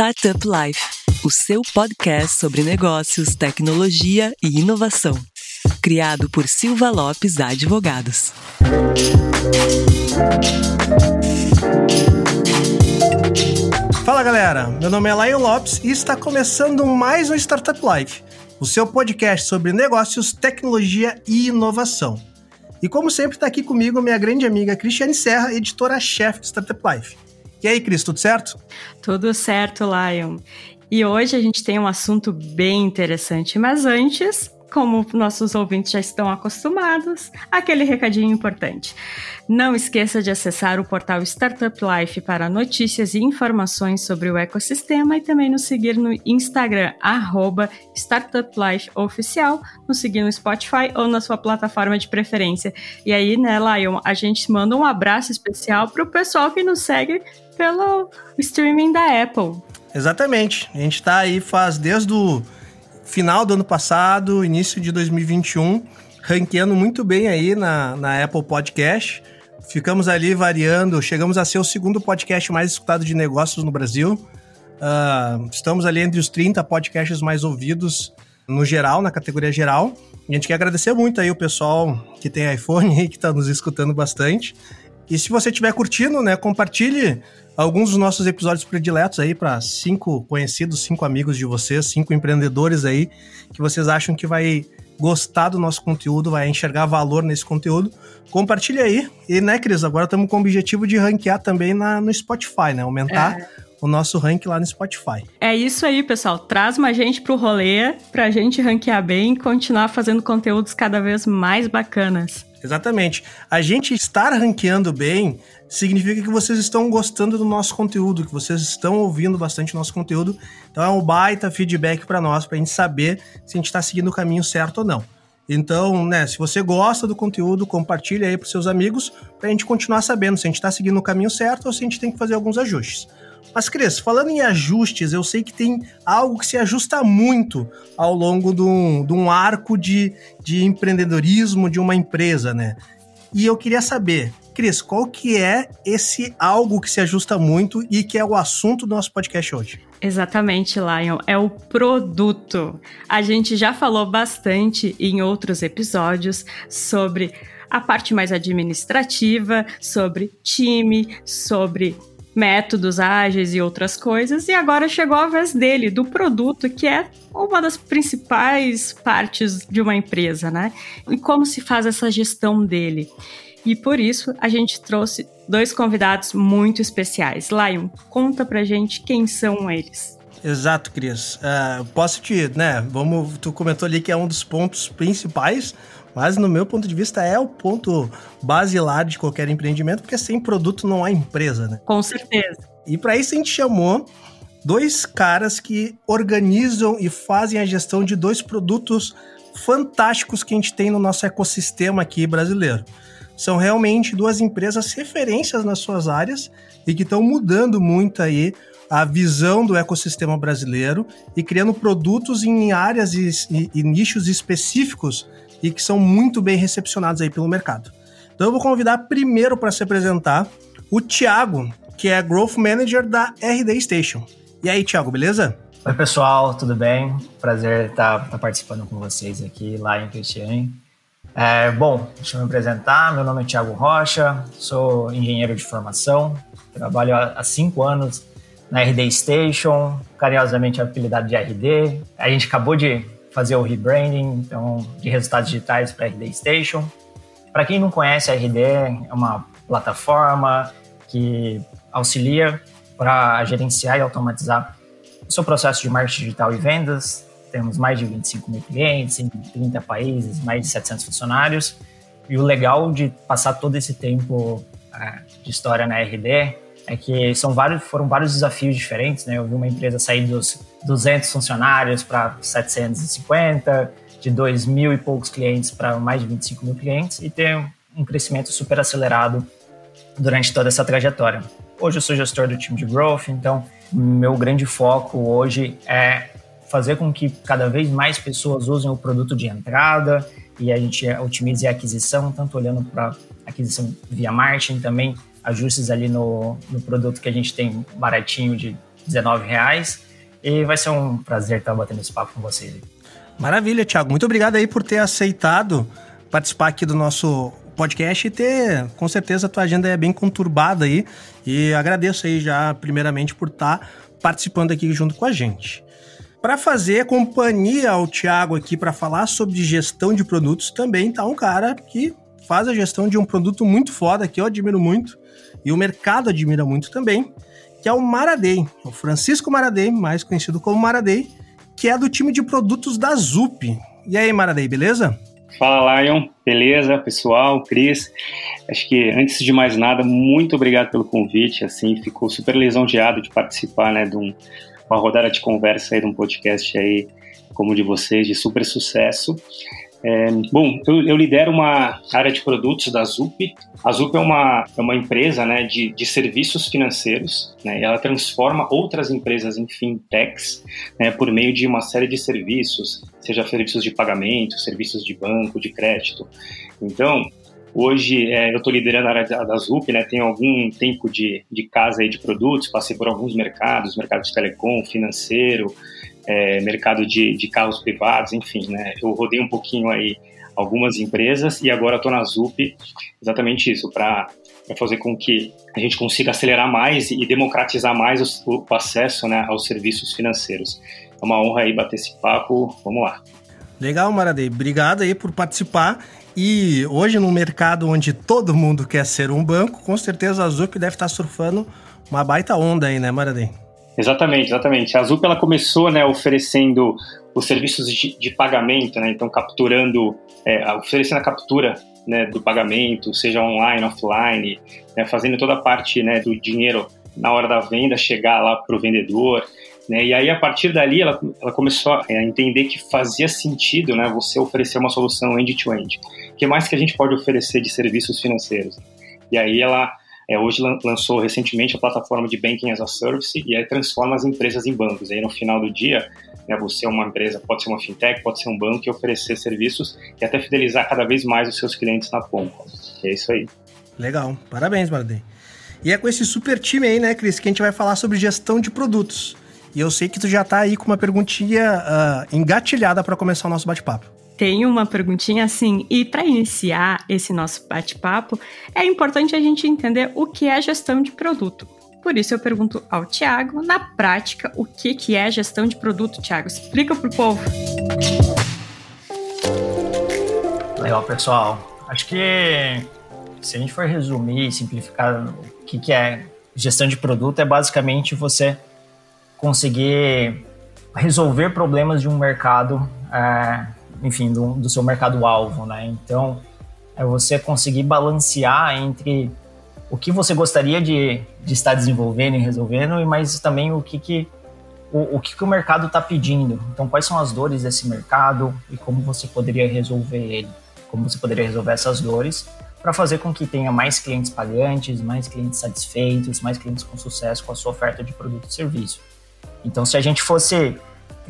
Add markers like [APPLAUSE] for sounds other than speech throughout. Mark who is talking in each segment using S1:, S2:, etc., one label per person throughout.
S1: Startup Life, o seu podcast sobre negócios, tecnologia e inovação. Criado por Silva Lopes Advogados.
S2: Fala galera, meu nome é Lion Lopes e está começando mais um Startup Life, o seu podcast sobre negócios, tecnologia e inovação. E como sempre está aqui comigo minha grande amiga Cristiane Serra, editora-chefe do Startup Life. E aí, Cris, tudo certo?
S3: Tudo certo, Lion. E hoje a gente tem um assunto bem interessante, mas antes, como nossos ouvintes já estão acostumados, aquele recadinho importante. Não esqueça de acessar o portal Startup Life para notícias e informações sobre o ecossistema e também nos seguir no Instagram, arroba StartupLifeOficial, nos seguir no Spotify ou na sua plataforma de preferência. E aí, né, Lion, a gente manda um abraço especial para o pessoal que nos segue pelo streaming da Apple.
S2: Exatamente. A gente está aí faz desde o final do ano passado, início de 2021, ranqueando muito bem aí na, na Apple Podcast. Ficamos ali variando, chegamos a ser o segundo podcast mais escutado de negócios no Brasil. Uh, estamos ali entre os 30 podcasts mais ouvidos no geral, na categoria geral. A gente quer agradecer muito aí o pessoal que tem iPhone [LAUGHS] e que está nos escutando bastante. E se você estiver curtindo, né, compartilhe alguns dos nossos episódios prediletos aí para cinco conhecidos, cinco amigos de vocês, cinco empreendedores aí que vocês acham que vai gostar do nosso conteúdo, vai enxergar valor nesse conteúdo. Compartilhe aí. E, né, Cris, agora estamos com o objetivo de ranquear também na, no Spotify, né? Aumentar é. o nosso rank lá no Spotify.
S3: É isso aí, pessoal. Traz mais gente pro rolê pra gente ranquear bem e continuar fazendo conteúdos cada vez mais bacanas.
S2: Exatamente. A gente estar ranqueando bem significa que vocês estão gostando do nosso conteúdo, que vocês estão ouvindo bastante o nosso conteúdo. Então é um baita feedback para nós, para a gente saber se a gente está seguindo o caminho certo ou não. Então, né, se você gosta do conteúdo, compartilhe aí para seus amigos, para a gente continuar sabendo se a gente está seguindo o caminho certo ou se a gente tem que fazer alguns ajustes. Mas, Cris, falando em ajustes, eu sei que tem algo que se ajusta muito ao longo de um, de um arco de, de empreendedorismo de uma empresa, né? E eu queria saber, Cris, qual que é esse algo que se ajusta muito e que é o assunto do nosso podcast hoje?
S3: Exatamente, Lion. É o produto. A gente já falou bastante em outros episódios sobre a parte mais administrativa, sobre time, sobre métodos ágeis e outras coisas, e agora chegou a vez dele, do produto, que é uma das principais partes de uma empresa, né? E como se faz essa gestão dele. E por isso a gente trouxe dois convidados muito especiais. Lion, conta pra gente quem são eles.
S2: Exato, Cris. Uh, posso te, né? Vamos, tu comentou ali que é um dos pontos principais, mas no meu ponto de vista é o ponto basilar de qualquer empreendimento, porque sem produto não há empresa, né?
S3: Com certeza.
S2: E para isso a gente chamou dois caras que organizam e fazem a gestão de dois produtos fantásticos que a gente tem no nosso ecossistema aqui brasileiro são realmente duas empresas referências nas suas áreas e que estão mudando muito aí a visão do ecossistema brasileiro e criando produtos em áreas e, e, e nichos específicos e que são muito bem recepcionados aí pelo mercado. Então eu vou convidar primeiro para se apresentar o Thiago, que é Growth Manager da RD Station. E aí, Thiago, beleza?
S4: Oi, pessoal, tudo bem? Prazer estar, estar participando com vocês aqui, lá em Cristiane. É, bom, deixa eu me apresentar. Meu nome é Thiago Rocha, sou engenheiro de formação, trabalho há cinco anos na RD Station, carinhosamente apelidado de RD. A gente acabou de fazer o rebranding então, de resultados digitais para a RD Station. Para quem não conhece, a RD é uma plataforma que auxilia para gerenciar e automatizar o seu processo de marketing digital e vendas, temos mais de 25 mil clientes em 30 países, mais de 700 funcionários. E o legal de passar todo esse tempo uh, de história na RD é que são vários, foram vários desafios diferentes. Né? Eu vi uma empresa sair dos 200 funcionários para 750, de 2 mil e poucos clientes para mais de 25 mil clientes e ter um crescimento super acelerado durante toda essa trajetória. Hoje eu sou gestor do time de growth, então meu grande foco hoje é fazer com que cada vez mais pessoas usem o produto de entrada e a gente otimize a aquisição, tanto olhando para aquisição via marketing, também ajustes ali no, no produto que a gente tem baratinho de R$19,00 e vai ser um prazer estar batendo esse papo com vocês.
S2: Maravilha, Thiago. Muito obrigado aí por ter aceitado participar aqui do nosso podcast e ter, com certeza, a tua agenda é bem conturbada aí. E agradeço aí já, primeiramente, por estar participando aqui junto com a gente. Para fazer companhia ao Thiago aqui para falar sobre gestão de produtos, também tá um cara que faz a gestão de um produto muito foda, que eu admiro muito, e o mercado admira muito também, que é o Maradei, o Francisco Maradei, mais conhecido como Maradei, que é do time de produtos da ZUP. E aí, Maradei, beleza?
S5: Fala, Lion. Beleza, pessoal, Cris. Acho que, antes de mais nada, muito obrigado pelo convite. Assim, ficou super lisonjeado de participar, né, de um, uma rodada de conversa aí, de um podcast aí, como o de vocês, de super sucesso. É, bom, eu, eu, lidero uma área de produtos da ZUP. A ZUP é uma, é uma empresa né, de, de serviços financeiros, né, ela transforma outras empresas em fintechs né, por meio de uma série de serviços, seja serviços de pagamento, serviços de banco, de crédito. Então, Hoje é, eu estou liderando a área da, da ZUP, né? Tenho algum tempo de, de casa aí de produtos, passei por alguns mercados, mercado de telecom, financeiro, é, mercado de, de carros privados, enfim, né? Eu rodei um pouquinho aí algumas empresas e agora estou na ZUP exatamente isso, para fazer com que a gente consiga acelerar mais e democratizar mais o, o acesso né, aos serviços financeiros. É uma honra aí bater esse papo, vamos lá.
S2: Legal, Maradei. Obrigado aí por participar. E hoje, no mercado onde todo mundo quer ser um banco, com certeza a ZUP deve estar surfando uma baita onda aí, né, Maradei?
S5: Exatamente, exatamente. A Zup ela começou né, oferecendo os serviços de, de pagamento, né, então capturando, é, oferecendo a captura né, do pagamento, seja online, offline, né, fazendo toda a parte né, do dinheiro na hora da venda chegar lá para o vendedor. Né, e aí, a partir dali, ela, ela começou a entender que fazia sentido né, você oferecer uma solução end-to-end. O que mais que a gente pode oferecer de serviços financeiros? E aí ela é, hoje lançou recentemente a plataforma de Banking as a Service e aí transforma as empresas em bancos. Aí no final do dia, né, você é uma empresa, pode ser uma fintech, pode ser um banco e oferecer serviços e até fidelizar cada vez mais os seus clientes na ponta. É isso aí.
S2: Legal, parabéns, Maradei. E é com esse super time aí, né, Cris, que a gente vai falar sobre gestão de produtos. E eu sei que tu já tá aí com uma perguntinha uh, engatilhada para começar o nosso bate-papo
S3: tem uma perguntinha assim, e para iniciar esse nosso bate-papo, é importante a gente entender o que é gestão de produto. Por isso eu pergunto ao Tiago, na prática, o que, que é gestão de produto, Tiago? Explica pro povo.
S4: Legal, pessoal. Acho que se a gente for resumir e simplificar o que, que é gestão de produto, é basicamente você conseguir resolver problemas de um mercado é, enfim, do, do seu mercado-alvo, né? Então, é você conseguir balancear entre o que você gostaria de, de estar desenvolvendo e resolvendo, mas também o que, que o, o que, que o mercado está pedindo. Então, quais são as dores desse mercado e como você poderia resolver ele? Como você poderia resolver essas dores para fazer com que tenha mais clientes pagantes, mais clientes satisfeitos, mais clientes com sucesso com a sua oferta de produto e serviço. Então, se a gente fosse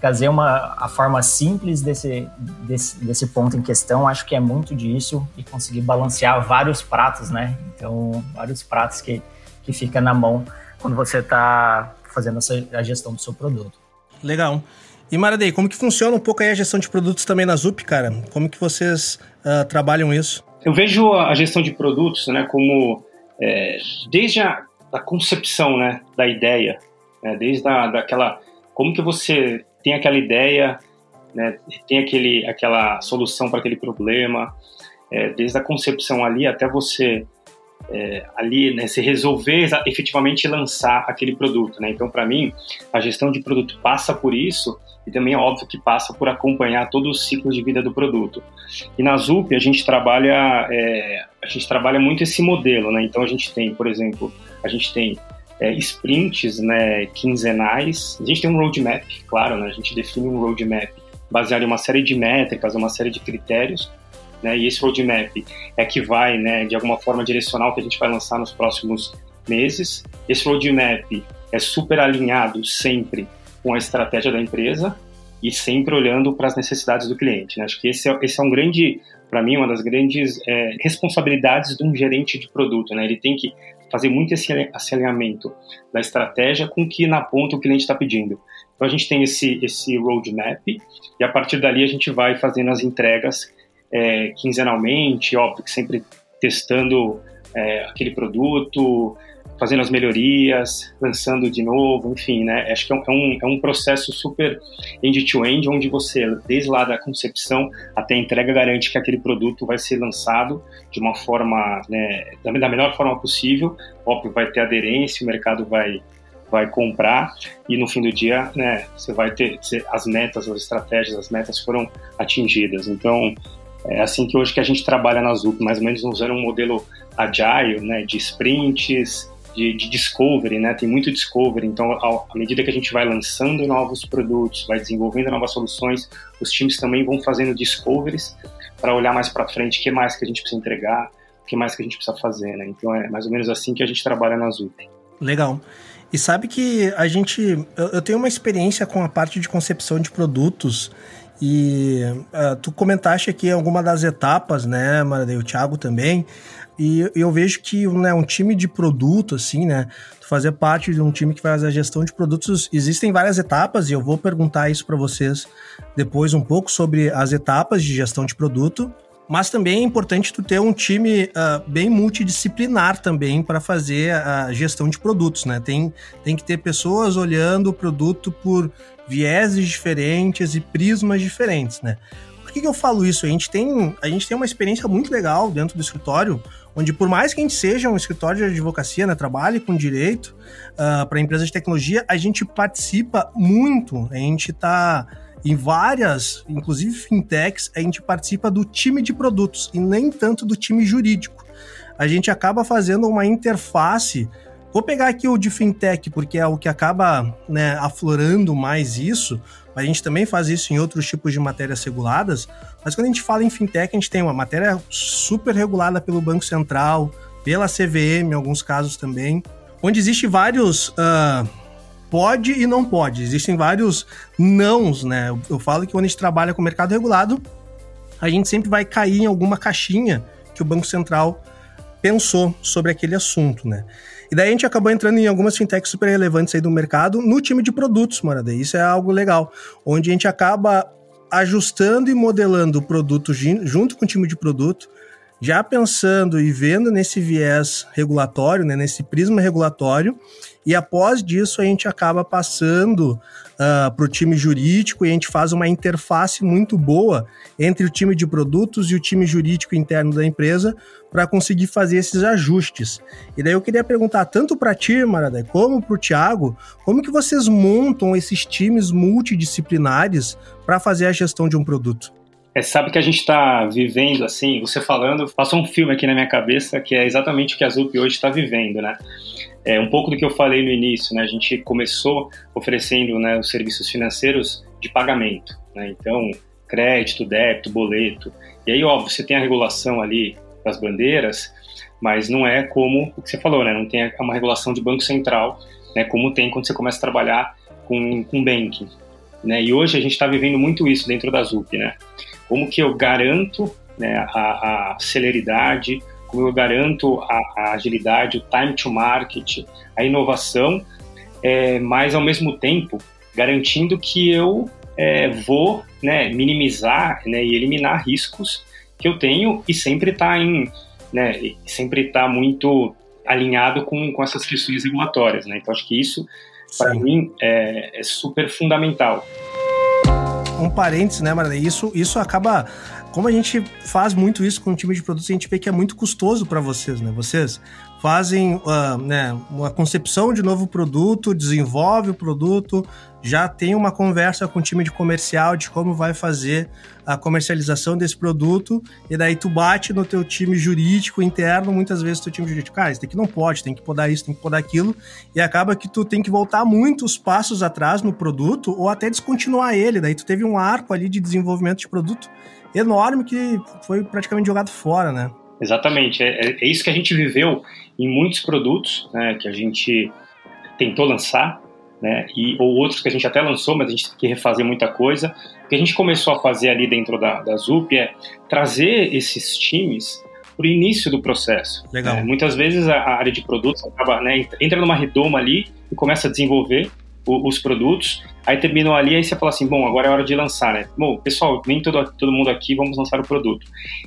S4: trazer uma, a forma simples desse, desse, desse ponto em questão, acho que é muito disso e conseguir balancear vários pratos, né? Então, vários pratos que, que fica na mão quando você está fazendo essa, a gestão do seu produto.
S2: Legal. E Maradei, como que funciona um pouco aí a gestão de produtos também na ZUP, cara? Como que vocês uh, trabalham isso?
S5: Eu vejo a gestão de produtos, né, como é, desde a da concepção, né, da ideia, né, desde a, daquela como que você tem aquela ideia, né, tem aquele, aquela solução para aquele problema, é, desde a concepção ali até você é, ali né, se resolver efetivamente lançar aquele produto. Né? Então, para mim, a gestão de produto passa por isso e também é óbvio que passa por acompanhar todo o ciclo de vida do produto. E na ZUP a gente trabalha é, a gente trabalha muito esse modelo, né? Então a gente tem, por exemplo, a gente tem é, sprints né, quinzenais. A gente tem um roadmap, claro, né, a gente define um roadmap baseado em uma série de métricas, uma série de critérios, né, e esse roadmap é que vai, né, de alguma forma, direcionar o que a gente vai lançar nos próximos meses. Esse roadmap é super alinhado sempre com a estratégia da empresa e sempre olhando para as necessidades do cliente. Né? Acho que esse é, esse é um grande para mim, uma das grandes é, responsabilidades de um gerente de produto, né? Ele tem que fazer muito esse, alinhamento da estratégia com o que na ponta o cliente está pedindo. Então a gente tem esse, esse roadmap e a partir dali a gente vai fazendo as entregas é, quinzenalmente, óbvio que sempre testando é, aquele produto, fazendo as melhorias, lançando de novo, enfim, né? Acho que é um, é um é processo super end-to-end, onde você, desde lá da concepção até a entrega, garante que aquele produto vai ser lançado de uma forma, né, da, da melhor forma possível. Óbvio, vai ter aderência, o mercado vai vai comprar e no fim do dia, né, você vai ter as metas, as estratégias, as metas foram atingidas. Então, é assim que hoje que a gente trabalha na ZUP, mais ou menos usando um modelo agile, né, de sprints, de, de, discovery, né? Tem muito discovery. Então, à medida que a gente vai lançando novos produtos, vai desenvolvendo novas soluções, os times também vão fazendo discoveries para olhar mais para frente, o que mais que a gente precisa entregar, o que mais que a gente precisa fazer, né? Então, é mais ou menos assim que a gente trabalha na ZUP.
S2: Legal. E sabe que a gente. Eu tenho uma experiência com a parte de concepção de produtos. E uh, tu comentaste aqui alguma das etapas, né, Maradei, o Thiago também. E eu vejo que né, um time de produto, assim, né? Fazer parte de um time que faz a gestão de produtos, existem várias etapas, e eu vou perguntar isso para vocês depois um pouco sobre as etapas de gestão de produto. Mas também é importante tu ter um time uh, bem multidisciplinar também para fazer a gestão de produtos, né? Tem, tem que ter pessoas olhando o produto por vieses diferentes e prismas diferentes, né? Que, que eu falo isso? A gente, tem, a gente tem uma experiência muito legal dentro do escritório, onde por mais que a gente seja um escritório de advocacia, né, trabalhe com direito uh, ah, para empresas de tecnologia, a gente participa muito, a gente está em várias, inclusive fintechs, a gente participa do time de produtos e nem tanto do time jurídico. A gente acaba fazendo uma interface. Vou pegar aqui o de fintech, porque é o que acaba né, aflorando mais isso. A gente também faz isso em outros tipos de matérias reguladas. Mas quando a gente fala em fintech, a gente tem uma matéria super regulada pelo Banco Central, pela CVM, em alguns casos também, onde existe vários. Uh, pode e não pode. Existem vários nãos, né? Eu falo que quando a gente trabalha com o mercado regulado, a gente sempre vai cair em alguma caixinha que o Banco Central pensou sobre aquele assunto, né? E daí a gente acabou entrando em algumas fintechs super relevantes aí do mercado no time de produtos, Morada. Isso é algo legal, onde a gente acaba ajustando e modelando o produto junto com o time de produto, já pensando e vendo nesse viés regulatório, né, nesse prisma regulatório, e após disso a gente acaba passando uh, ah, para o time jurídico e a gente faz uma interface muito boa entre o time de produtos e o time jurídico interno da empresa para conseguir fazer esses ajustes. E daí eu queria perguntar tanto para ti, Maradé, como para o Thiago, como que vocês montam esses times multidisciplinares para fazer a gestão de um produto?
S5: É, sabe que a gente está vivendo, assim, você falando, passou um filme aqui na minha cabeça que é exatamente o que a Zup hoje está vivendo, né? É um pouco do que eu falei no início, né? A gente começou oferecendo né, os serviços financeiros de pagamento, né? Então, crédito, débito, boleto. E aí, óbvio, você tem a regulação ali das bandeiras, mas não é como o que você falou, né? Não tem uma regulação de banco central, né? Como tem quando você começa a trabalhar com, com banking. Né? E hoje a gente está vivendo muito isso dentro da ZUP, né? Como que eu garanto né, a, a celeridade, como eu garanto a, a, agilidade, o time to market, a inovação, é, mas ao mesmo tempo garantindo que eu é, vou né, minimizar né, e eliminar riscos que eu tenho e sempre está em né, sempre está muito alinhado com, com essas questões regulatórias, né? Então acho que isso para mim é, é super fundamental
S2: um parênteses, né, Marlene? Isso, isso acaba. Como a gente faz muito isso com o time de produtos, a gente vê que é muito custoso para vocês, né? Vocês fazem uh, né, uma concepção de novo produto, desenvolve o produto, já tem uma conversa com o time de comercial de como vai fazer a comercialização desse produto, e daí tu bate no teu time jurídico interno, muitas vezes teu time jurídico, cara, isso daqui não pode, tem que podar isso, tem que podar aquilo, e acaba que tu tem que voltar muitos passos atrás no produto, ou até descontinuar ele, daí tu teve um arco ali de desenvolvimento de produto enorme que foi praticamente jogado fora, né?
S5: Exatamente, é, é isso que a gente viveu em muitos produtos né, que a gente tentou lançar, né? E, ou outros que a gente até lançou, mas a gente tem que refazer muita coisa. O que a gente começou a fazer ali dentro da, da ZUP é trazer esses times para o início do processo.
S2: Legal.
S5: É, muitas vezes a, a, área de produtos acaba, né, entra numa redoma ali e começa a desenvolver os produtos, aí terminou ali, aí você fala assim, bom, agora é hora de lançar, né? Bom, pessoal, nem todo, todo mundo aqui, vamos lançar o produto.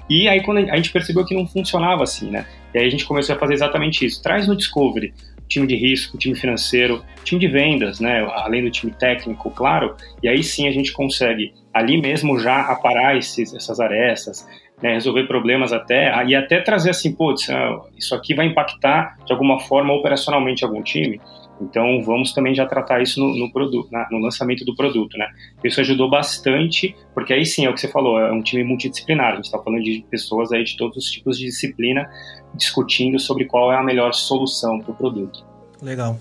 S5: E aí quando a gente percebeu que não funcionava assim, né? E aí a gente começou a fazer exatamente isso. Traz no Discovery time de risco, time financeiro, time de vendas, né? Além do time técnico, claro. E aí sim a gente consegue ali mesmo já aparar esses, essas arestas, né, resolver problemas até, e até trazer assim, putz, ah, isso aqui vai impactar de alguma forma operacionalmente algum time. Então vamos também já tratar isso no, no produto, no lançamento do produto, né? Isso ajudou bastante, porque aí sim é o que você falou, é um time multidisciplinar. A gente está falando de pessoas aí de todos os tipos de disciplina discutindo sobre qual é a melhor solução para o produto.
S2: Legal.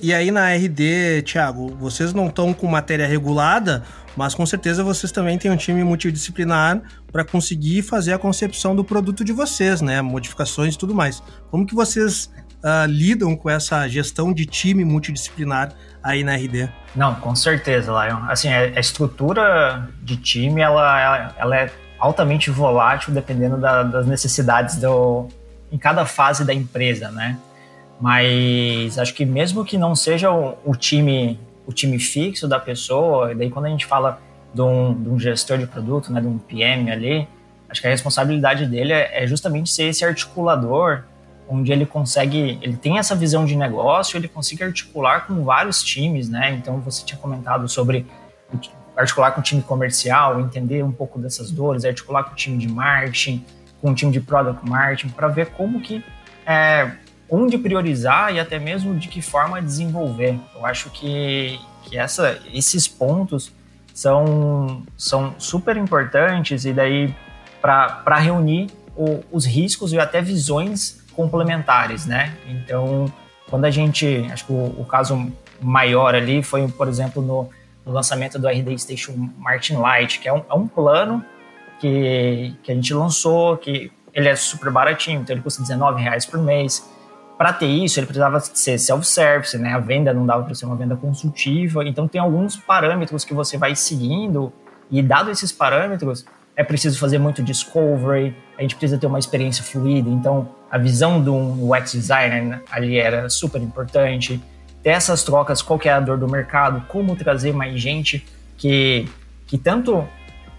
S2: E aí na RD, Thiago, vocês não estão com matéria regulada, mas com certeza vocês também têm um time multidisciplinar para conseguir fazer a concepção do produto de vocês, né? Modificações e tudo mais. Como que vocês uh, lidam com essa gestão de time multidisciplinar aí na RD?
S4: Não, com certeza, Lion. Assim, a estrutura de time, ela, ela é altamente volátil dependendo da, das necessidades do, em cada fase da empresa, né? Mas acho que mesmo que não seja o, o time o time fixo da pessoa, e daí quando a gente fala de um, de um, gestor de produto, né, de um PM ali, acho que a responsabilidade dele é, é justamente ser esse articulador onde ele consegue, ele tem essa visão de negócio, ele consegue articular com vários times, né? Então você tinha comentado sobre articular com o time comercial, entender um pouco dessas dores, articular com o time de marketing, com o time de product marketing, para ver como que é, onde priorizar e até mesmo de que forma desenvolver. Eu acho que, que essa, esses pontos são, são super importantes e daí para reunir o, os riscos e até visões complementares, né? Então, quando a gente, acho que o, o caso maior ali foi, por exemplo, no, no, lançamento do RD Station Martin Light, que é um, é um plano que, que a gente lançou, que ele é super baratinho, então ele custa 19 reais por mês. Para ter isso, ele precisava ser self-service, né? A venda não dava para ser uma venda consultiva. Então, tem alguns parâmetros que você vai seguindo, e dado esses parâmetros, é preciso fazer muito discovery, a gente precisa ter uma experiência fluida. Então, a visão de um UX designer ali era super importante. Ter essas trocas, qual que é a dor do mercado, como trazer mais gente que, que tanto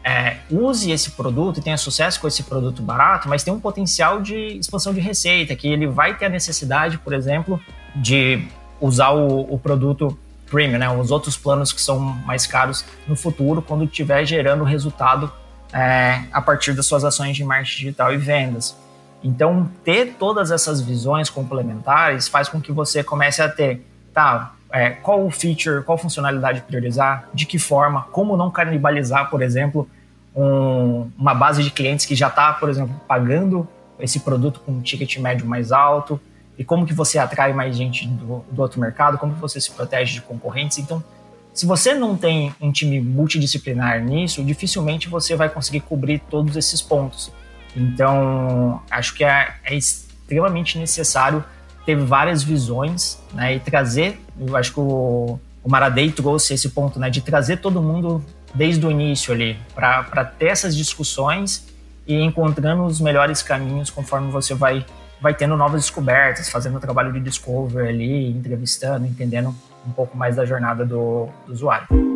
S4: é, use esse produto e tenha sucesso com esse produto barato, mas tem um potencial de expansão de receita, que ele vai ter a necessidade, por exemplo, de usar o, o produto premium, né, os outros planos que são mais caros no futuro, quando estiver gerando resultado é, a partir das suas ações de marketing digital e vendas. Então, ter todas essas visões complementares faz com que você comece a ter, tá, é, qual feature, qual funcionalidade priorizar, de que forma, como não canibalizar, por exemplo, um, uma base de clientes que já está, por exemplo, pagando esse produto com um ticket médio mais alto, e como que você atrai mais gente do, do outro mercado, como que você se protege de concorrentes. Então, se você não tem um time multidisciplinar nisso, dificilmente você vai conseguir cobrir todos esses pontos. Então, acho que é, é extremamente necessário ter várias visões né, e trazer. Eu acho que o, o Maradei trouxe esse ponto né, de trazer todo mundo desde o início ali, para ter essas discussões e encontrando os melhores caminhos conforme você vai, vai tendo novas descobertas, fazendo o trabalho de discovery ali, entrevistando, entendendo um pouco mais da jornada do, do usuário.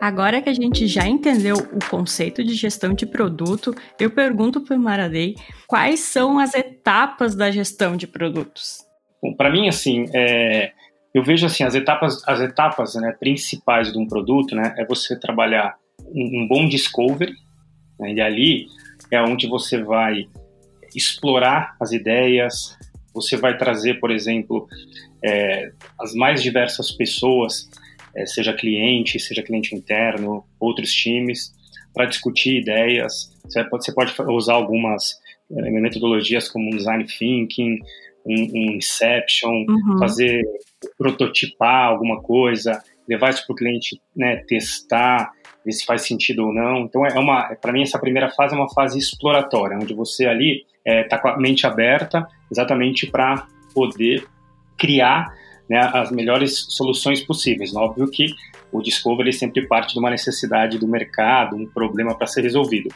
S3: Agora que a gente já entendeu o conceito de gestão de produto, eu pergunto para o Maradei quais são as etapas da gestão de produtos.
S5: Para mim, assim, é, eu vejo assim as etapas, as etapas né, principais de um produto, né, é você trabalhar um, um bom discovery, né, e ali é onde você vai explorar as ideias, você vai trazer, por exemplo, é, as mais diversas pessoas, seja cliente, seja cliente interno, outros times, para discutir ideias. Você pode, você pode usar algumas é, metodologias como design thinking, um, um inception, uhum. fazer prototipar alguma coisa, levar isso para o cliente né, testar, ver se faz sentido ou não. Então é uma, para mim essa primeira fase é uma fase exploratória, onde você ali está é, com a mente aberta, exatamente para poder criar né, as melhores soluções possíveis. Óbvio que o discovery sempre parte de uma necessidade do mercado, um problema para ser resolvido.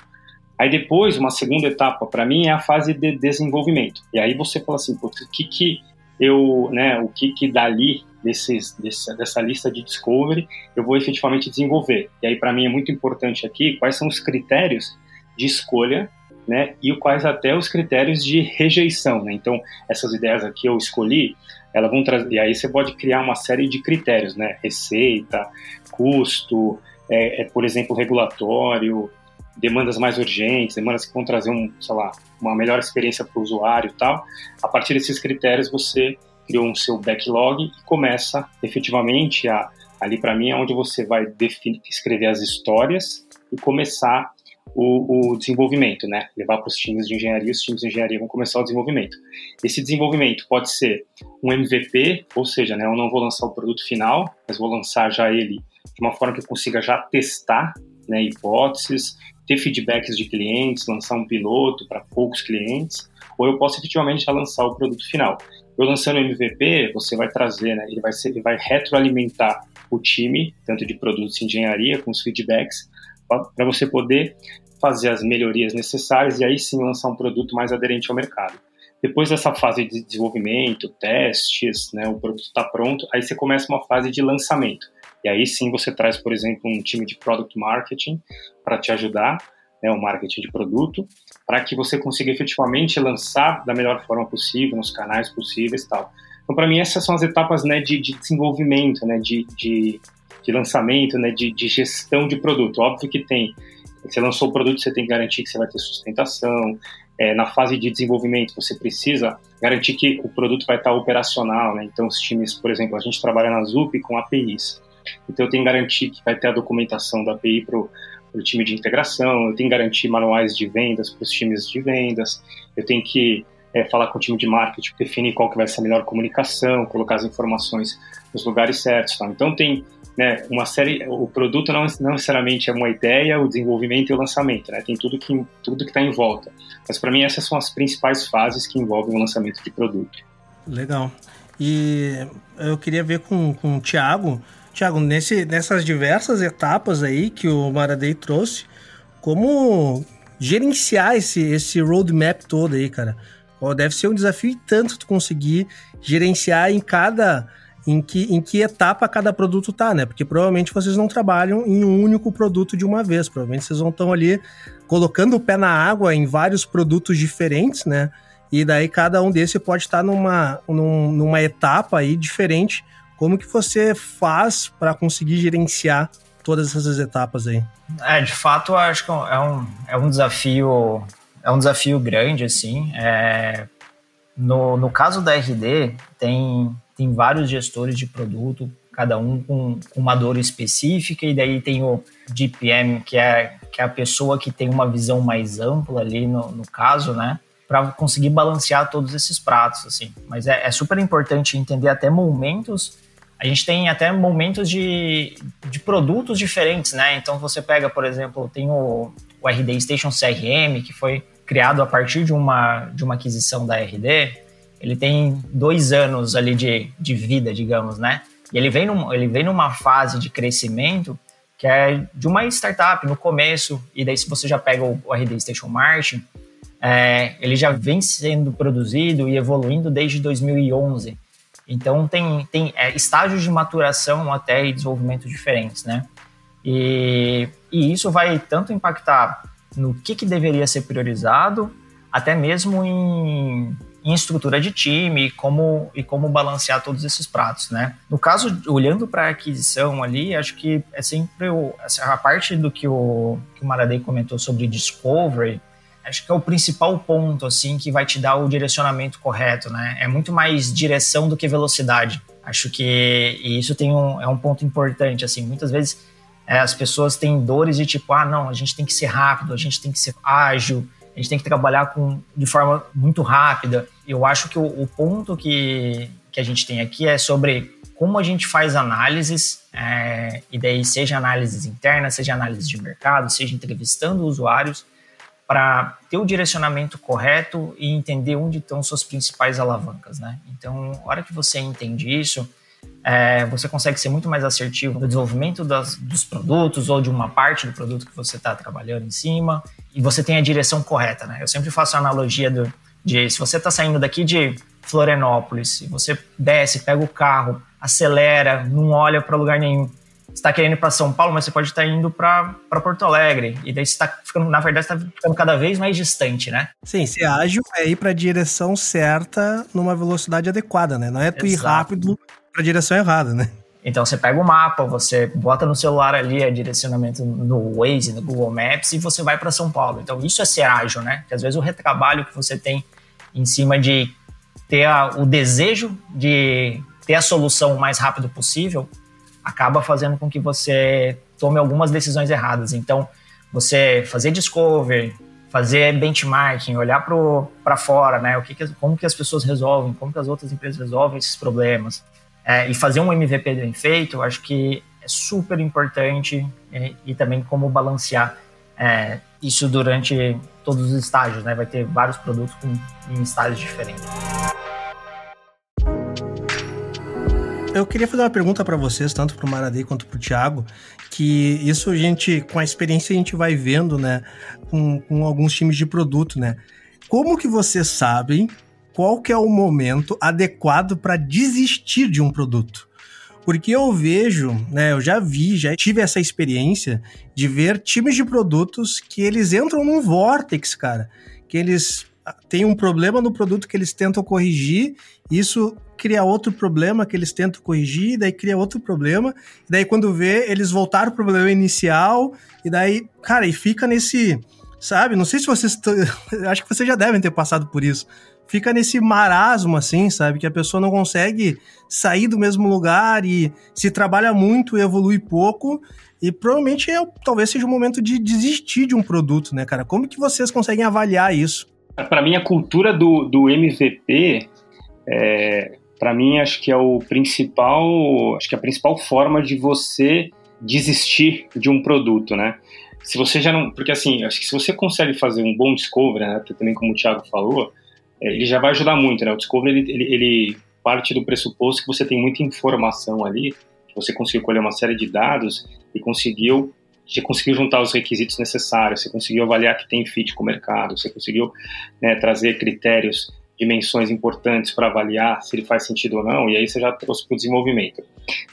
S5: Aí depois, uma segunda etapa para mim é a fase de desenvolvimento. E aí você fala assim, o que que eu, né, o que que dali desses, dessa, dessa lista de discovery eu vou efetivamente desenvolver. E aí para mim é muito importante aqui quais são os critérios de escolha né, e quais até os critérios de rejeição. Né? Então, essas ideias aqui eu escolhi, elas vão trazer, e aí você pode criar uma série de critérios, né? Receita, custo, é, é, por exemplo, regulatório, demandas mais urgentes, demandas que vão trazer um, sei lá, uma melhor experiência para o usuário e tal. A partir desses critérios, você criou um seu backlog e começa efetivamente a ali para mim é onde você vai definir, escrever as histórias e começar o, o desenvolvimento, né? Levar para os times de engenharia, os times de engenharia vão começar o desenvolvimento. Esse desenvolvimento pode ser um MVP, ou seja, né, eu não vou lançar o produto final, mas vou lançar já ele de uma forma que eu consiga já testar né, hipóteses, ter feedbacks de clientes, lançar um piloto para poucos clientes, ou eu posso efetivamente já lançar o produto final. Eu lançando o MVP, você vai trazer, né, ele vai, ser, ele vai retroalimentar o time, tanto de produtos de engenharia, com os feedbacks, para você poder fazer as melhorias necessárias e aí sim lançar um produto mais aderente ao mercado. Depois dessa fase de desenvolvimento, testes, né, o produto está pronto, aí você começa uma fase de lançamento. E aí sim você traz, por exemplo, um time de product marketing para te ajudar, né, o marketing de produto, para que você consiga efetivamente lançar da melhor forma possível, nos canais possíveis e tal. Então, para mim, essas são as etapas né, de, de desenvolvimento, né, de, de de lançamento, né, de, de gestão de produto. Óbvio que tem, você lançou o produto, você tem que garantir que você vai ter sustentação. É, na fase de desenvolvimento, você precisa garantir que o produto vai estar operacional. Né? Então, os times, por exemplo, a gente trabalha na ZUP com APIs. Então, eu tenho que garantir que vai ter a documentação da API para o time de integração, eu tenho que garantir manuais de vendas para os times de vendas, eu tenho que é, falar com o time de marketing, definir qual que vai ser a melhor comunicação, colocar as informações nos lugares certos. Tá? Então, tem né, uma série, o produto não, não necessariamente é uma ideia, o desenvolvimento e o lançamento, né, tem tudo que tudo que está em volta. Mas para mim essas são as principais fases que envolvem o lançamento de produto.
S2: Legal. E eu queria ver com, com o Thiago, nesse, nessas diversas etapas aí que o Maradei trouxe, como gerenciar esse, esse roadmap todo aí, cara? Deve ser um desafio tanto tu conseguir gerenciar em cada em que, em que etapa cada produto tá, né? Porque provavelmente vocês não trabalham em um único produto de uma vez. Provavelmente vocês vão estar ali colocando o pé na água em vários produtos diferentes, né? E daí cada um desses pode estar numa, num, numa etapa aí diferente. Como que você faz para conseguir gerenciar todas essas etapas aí?
S4: É, de fato, acho que é um, é um desafio é um desafio grande, assim. É, no, no caso da RD, tem tem vários gestores de produto, cada um com, uma dor específica, e daí tem o DPM, que é, que é a pessoa que tem uma visão mais ampla ali no, no caso, né? Para conseguir balancear todos esses pratos, assim. Mas é, é super importante entender até momentos a gente tem até momentos de, de produtos diferentes, né? Então você pega, por exemplo, tem o, o RD Station CRM, que foi criado a partir de uma, de uma aquisição da RD, ele tem dois anos ali de, de vida, digamos, né? E ele vem, num, ele vem numa fase de crescimento que é de uma startup no começo, e daí se você já pega o, o RD Station Martin, é, ele já vem sendo produzido e evoluindo desde 2011. Então tem, tem é, estágios de maturação até e desenvolvimento diferentes, né? E, e isso vai tanto impactar no que, que deveria ser priorizado, até mesmo em em estrutura de time e como, e como balancear todos esses pratos, né? No caso, olhando para a aquisição ali, acho que é sempre o, a parte do que o, que o Maradei comentou sobre discovery, acho que é o principal ponto, assim, que vai te dar o direcionamento correto, né? É muito mais direção do que velocidade. Acho que isso tem um, é um ponto importante, assim, muitas vezes é, as pessoas têm dores de tipo, ah, não, a gente tem que ser rápido, a gente tem que ser ágil, a gente tem que trabalhar com, de forma muito rápida. Eu acho que o, o ponto que, que a gente tem aqui é sobre como a gente faz análises, é, e daí seja análises internas, seja análise de mercado, seja entrevistando usuários, para ter o direcionamento correto e entender onde estão suas principais alavancas, né? Então, a hora que você entende isso, é, você consegue ser muito mais assertivo no desenvolvimento das, dos produtos ou de uma parte do produto que você está trabalhando em cima e você tem a direção correta, né? Eu sempre faço a analogia do, de se você está saindo daqui de Florianópolis, você desce, pega o carro, acelera, não olha para lugar nenhum, está querendo ir para São Paulo, mas você pode estar tá indo para Porto Alegre. E daí você está ficando, na verdade, está ficando cada vez mais distante, né?
S2: Sim, ser ágil é ir para a direção certa numa velocidade adequada, né? Não é tu Exato. ir rápido para a direção errada, né?
S4: Então você pega o mapa, você bota no celular ali a direcionamento no Waze, no Google Maps e você vai para São Paulo. Então isso é ser ágil, né? Porque às vezes o retrabalho que você tem em cima de ter a, o desejo de ter a solução o mais rápido possível acaba fazendo com que você tome algumas decisões erradas. Então você fazer discovery, fazer benchmarking, olhar para fora, né? O que, que, como que as pessoas resolvem, como que as outras empresas resolvem esses problemas é, e fazer um MVP bem feito, acho que é super importante e, e também como balancear é, isso durante todos os estágios, né? Vai ter vários produtos com, em estágios diferentes.
S2: Eu queria fazer uma pergunta para vocês, tanto para o Maradei quanto para o Thiago, que isso a gente, com a experiência, a gente vai vendo, né, com, com alguns times de produto, né? Como que vocês sabem qual que é o momento adequado para desistir de um produto. Porque eu vejo, né, eu já vi, já tive essa experiência de ver times de produtos que eles entram num vortex, cara, que eles têm um problema no produto que eles tentam corrigir, isso cria outro problema que eles tentam corrigir, daí cria outro problema, daí quando vê, eles voltaram pro problema inicial, e daí, cara, e fica nesse, sabe? Não sei se vocês, [LAUGHS] acho que vocês já devem ter passado por isso fica nesse marasmo, assim, sabe? Que a pessoa não consegue sair do mesmo lugar e se trabalha muito evolui pouco. E provavelmente é, talvez seja o momento de desistir de um produto, né, cara? Como que vocês conseguem avaliar isso?
S5: Para mim, a cultura do, do MVP, é, para mim, acho que é o principal, acho que é a principal forma de você desistir de um produto, né? Se você já não, porque assim, acho que se você consegue fazer um bom discovery, né, também como o Thiago falou, é, ele já vai ajudar muito, né? O Discovery, ele, ele, ele, parte do pressuposto que você tem muita informação ali, que você conseguiu colher uma série de dados e conseguiu você conseguiu juntar os requisitos necessários, você conseguiu avaliar que tem fit com o mercado, você conseguiu né, trazer critérios, dimensões importantes para avaliar se ele faz sentido ou não, e aí você já trouxe para o desenvolvimento.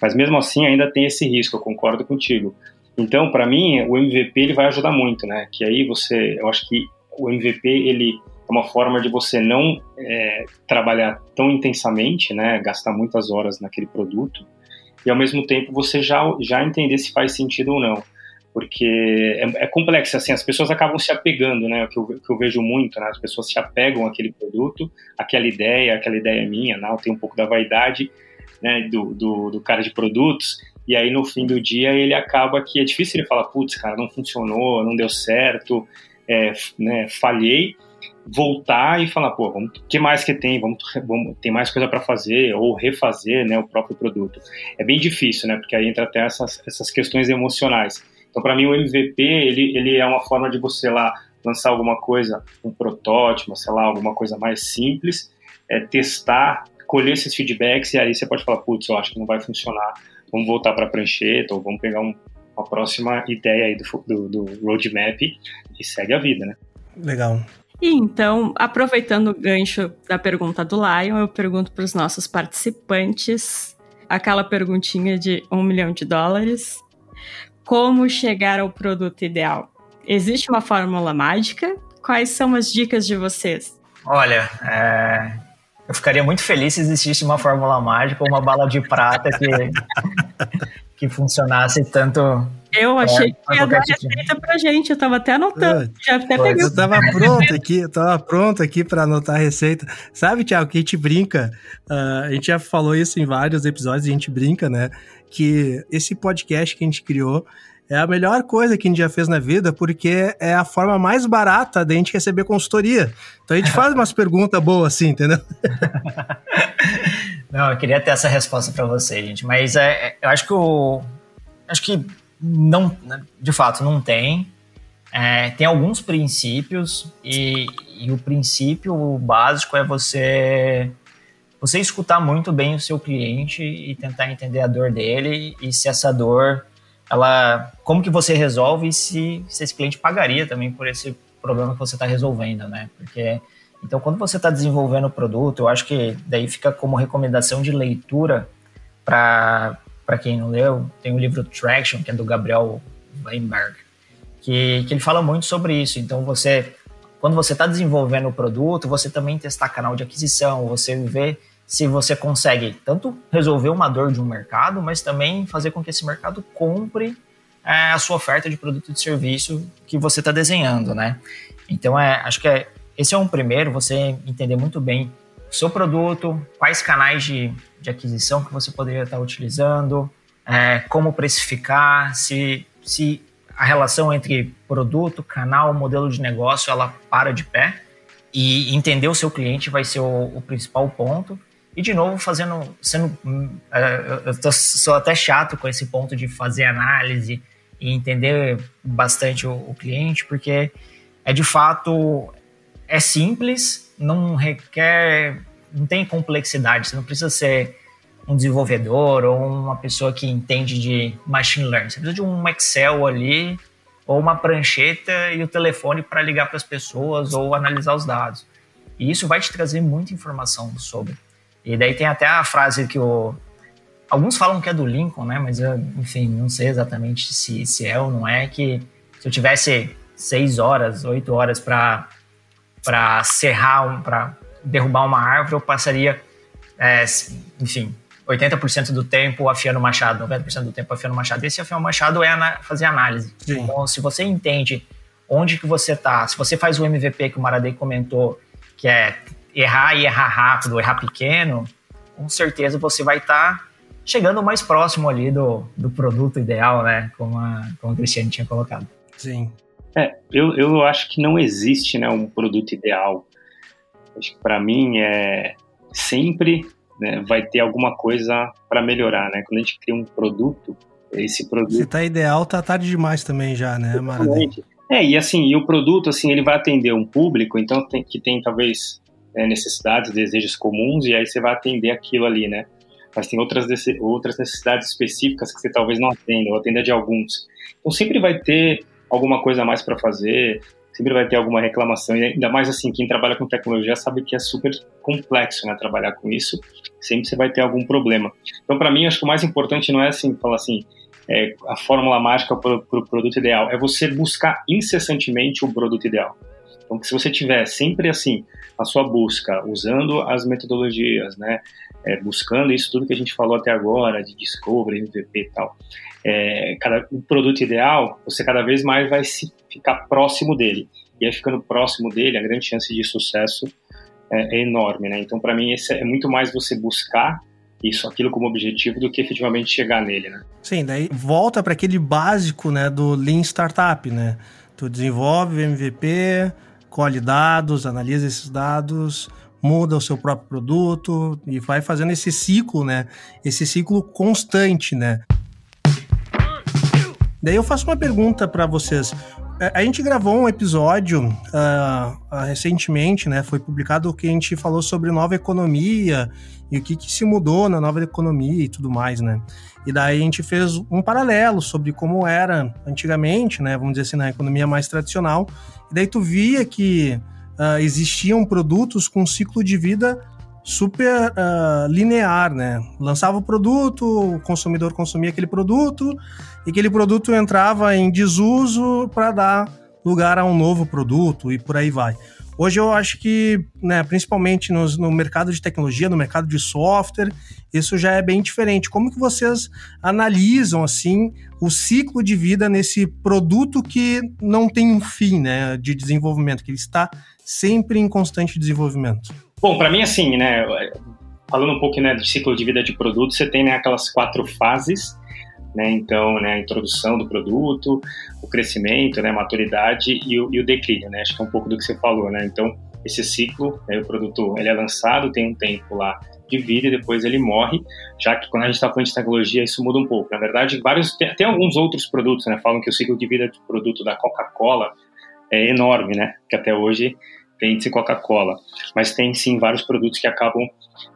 S5: Mas mesmo assim ainda tem esse risco, eu concordo contigo. Então, para mim, o MVP ele vai ajudar muito, né? Que aí você, eu acho que o MVP ele é uma forma de você não é, trabalhar tão intensamente, né, gastar muitas horas naquele produto, e ao mesmo tempo você já, já entender se faz sentido ou não. Porque é, é complexo, assim, as pessoas acabam se apegando, né, o que eu, que eu vejo muito, né, as pessoas se apegam àquele produto, àquela ideia, aquela ideia é minha, né, tem um pouco da vaidade, né, do, do, do cara de produtos, e aí no fim do dia ele acaba que é difícil ele falar, putz, cara, não funcionou, não deu certo, é, né, falhei, voltar e falar, pô, o que mais que tem? Vamos, vamos tem mais coisa para fazer ou refazer, né, o próprio produto. É bem difícil, né, porque aí entra até essas, essas questões emocionais. Então, para mim, o MVP ele, ele é uma forma de você lá lançar alguma coisa, um protótipo, sei lá, alguma coisa mais simples, é, testar, colher esses feedbacks e aí você pode falar, putz, eu acho que não vai funcionar, vamos voltar para a prancheta ou vamos pegar um, uma próxima ideia aí do, do, do roadmap e segue a vida, né?
S2: Legal.
S3: E então, aproveitando o gancho da pergunta do Lion, eu pergunto para os nossos participantes aquela perguntinha de um milhão de dólares: como chegar ao produto ideal? Existe uma fórmula mágica? Quais são as dicas de vocês?
S4: Olha, é, eu ficaria muito feliz se existisse uma fórmula mágica ou uma bala de prata que, que funcionasse tanto
S3: eu achei é, que ia dar receita pra gente, eu tava até anotando. É. Já até peguei.
S2: Eu tava [LAUGHS] pronto aqui, eu tava pronto aqui pra anotar a receita. Sabe, Tiago, que a gente brinca, uh, a gente já falou isso em vários episódios, a gente brinca, né? Que esse podcast que a gente criou é a melhor coisa que a gente já fez na vida, porque é a forma mais barata da gente receber consultoria. Então a gente faz umas perguntas boas assim, entendeu? [LAUGHS]
S4: Não, eu queria ter essa resposta para você, gente. Mas é, é, eu acho que o. Acho que não, de fato, não tem. É, tem alguns princípios e, e, o princípio básico é você você escutar muito bem o seu cliente e tentar entender a dor dele e se essa dor, ela, como que você resolve e se, se esse cliente pagaria também por esse problema que você está resolvendo, né? Porque então quando você está desenvolvendo o produto, eu acho que daí fica como recomendação de leitura para para quem não leu, tem o livro Traction que é do Gabriel Weinberg, que, que ele fala muito sobre isso. Então você quando você está desenvolvendo o produto, você também testar canal de aquisição, você ver se você consegue tanto resolver uma dor de um mercado, mas também fazer com que esse mercado compre é, a sua oferta de produto e serviço que você está desenhando, né? Então, é, acho que é, esse é um primeiro, você entender muito bem o seu produto, quais canais de, de aquisição que você poderia estar utilizando, é, como precificar, se, se a relação entre produto, canal, modelo de negócio, ela para de pé e entender o seu cliente vai ser o, o principal ponto. E de novo, fazendo, sendo, é, eu tô, sou até chato com esse ponto de fazer análise e entender bastante o, o cliente, porque é de fato é simples, não requer, não tem complexidade. Você não precisa ser um desenvolvedor ou uma pessoa que entende de machine learning. Você precisa de um Excel ali, ou uma prancheta e o telefone para ligar para as pessoas ou analisar os dados. E isso vai te trazer muita informação sobre. E daí tem até a frase que o. Alguns falam que é do Lincoln, né? Mas eu, enfim, não sei exatamente se, se é ou não é. Que se eu tivesse seis horas, oito horas para serrar, um, para derrubar uma árvore, eu passaria, é, enfim, 80% do tempo afiando o machado, 90% do tempo afiando o machado. Esse afiar o machado é fazer análise. Sim. Então, se você entende onde que você está, se você faz o MVP que o Maradei comentou, que é errar e errar rápido, errar pequeno, com certeza você vai estar tá chegando mais próximo ali do, do produto ideal, né? Como, a, como o Cristiano tinha colocado.
S2: Sim.
S5: É, eu, eu acho que não existe né, um produto ideal. Acho que para mim é sempre né, vai ter alguma coisa para melhorar, né? Quando a gente cria um produto, esse produto...
S2: Se tá ideal, tá tarde demais também já, né, Maravilha?
S5: É, e assim, e o produto, assim, ele vai atender um público, então tem que tem talvez né, necessidades, desejos comuns, e aí você vai atender aquilo ali, né? Mas tem outras, outras necessidades específicas que você talvez não atenda, ou atenda de alguns. Então sempre vai ter alguma coisa a mais para fazer, sempre vai ter alguma reclamação, e ainda mais assim, quem trabalha com tecnologia sabe que é super complexo, né, trabalhar com isso, sempre você vai ter algum problema. Então, para mim, acho que o mais importante não é assim, falar assim, é, a fórmula mágica para o pro produto ideal, é você buscar incessantemente o produto ideal. Então, se você tiver sempre assim, a sua busca, usando as metodologias, né, é, buscando isso tudo que a gente falou até agora, de discovery, MVP e tal, é, cada, o produto ideal, você cada vez mais vai se ficar próximo dele. E aí, ficando próximo dele, a grande chance de sucesso é, é enorme, né? Então, para mim, esse é muito mais você buscar isso, aquilo como objetivo, do que efetivamente chegar nele, né?
S2: Sim, daí volta para aquele básico, né, do Lean Startup, né? Tu desenvolve MVP, colhe dados, analisa esses dados, muda o seu próprio produto e vai fazendo esse ciclo, né? Esse ciclo constante, né? Daí eu faço uma pergunta para vocês. É, a gente gravou um episódio uh, recentemente, né? Foi publicado que a gente falou sobre nova economia e o que, que se mudou na nova economia e tudo mais, né? E daí a gente fez um paralelo sobre como era antigamente, né? Vamos dizer assim, na economia mais tradicional. E daí tu via que uh, existiam produtos com ciclo de vida super uh, linear, né? Lançava o produto, o consumidor consumia aquele produto e aquele produto entrava em desuso para dar lugar a um novo produto e por aí vai. Hoje eu acho que, né, principalmente no mercado de tecnologia, no mercado de software, isso já é bem diferente. Como que vocês analisam assim o ciclo de vida nesse produto que não tem um fim, né, de desenvolvimento, que ele está sempre em constante desenvolvimento?
S5: Bom, para mim, assim, né, falando um pouco né, de ciclo de vida de produto, você tem né, aquelas quatro fases, né, então, né, a introdução do produto, o crescimento, né, a maturidade e o, e o declínio, né, acho que é um pouco do que você falou, né, então, esse ciclo, né, o produto, ele é lançado, tem um tempo lá de vida e depois ele morre, já que quando a gente está falando de tecnologia, isso muda um pouco. Na verdade, vários, tem, tem alguns outros produtos, né, falam que o ciclo de vida do produto da Coca-Cola é enorme, né, que até hoje E Coca-Cola, mas tem sim vários produtos que acabam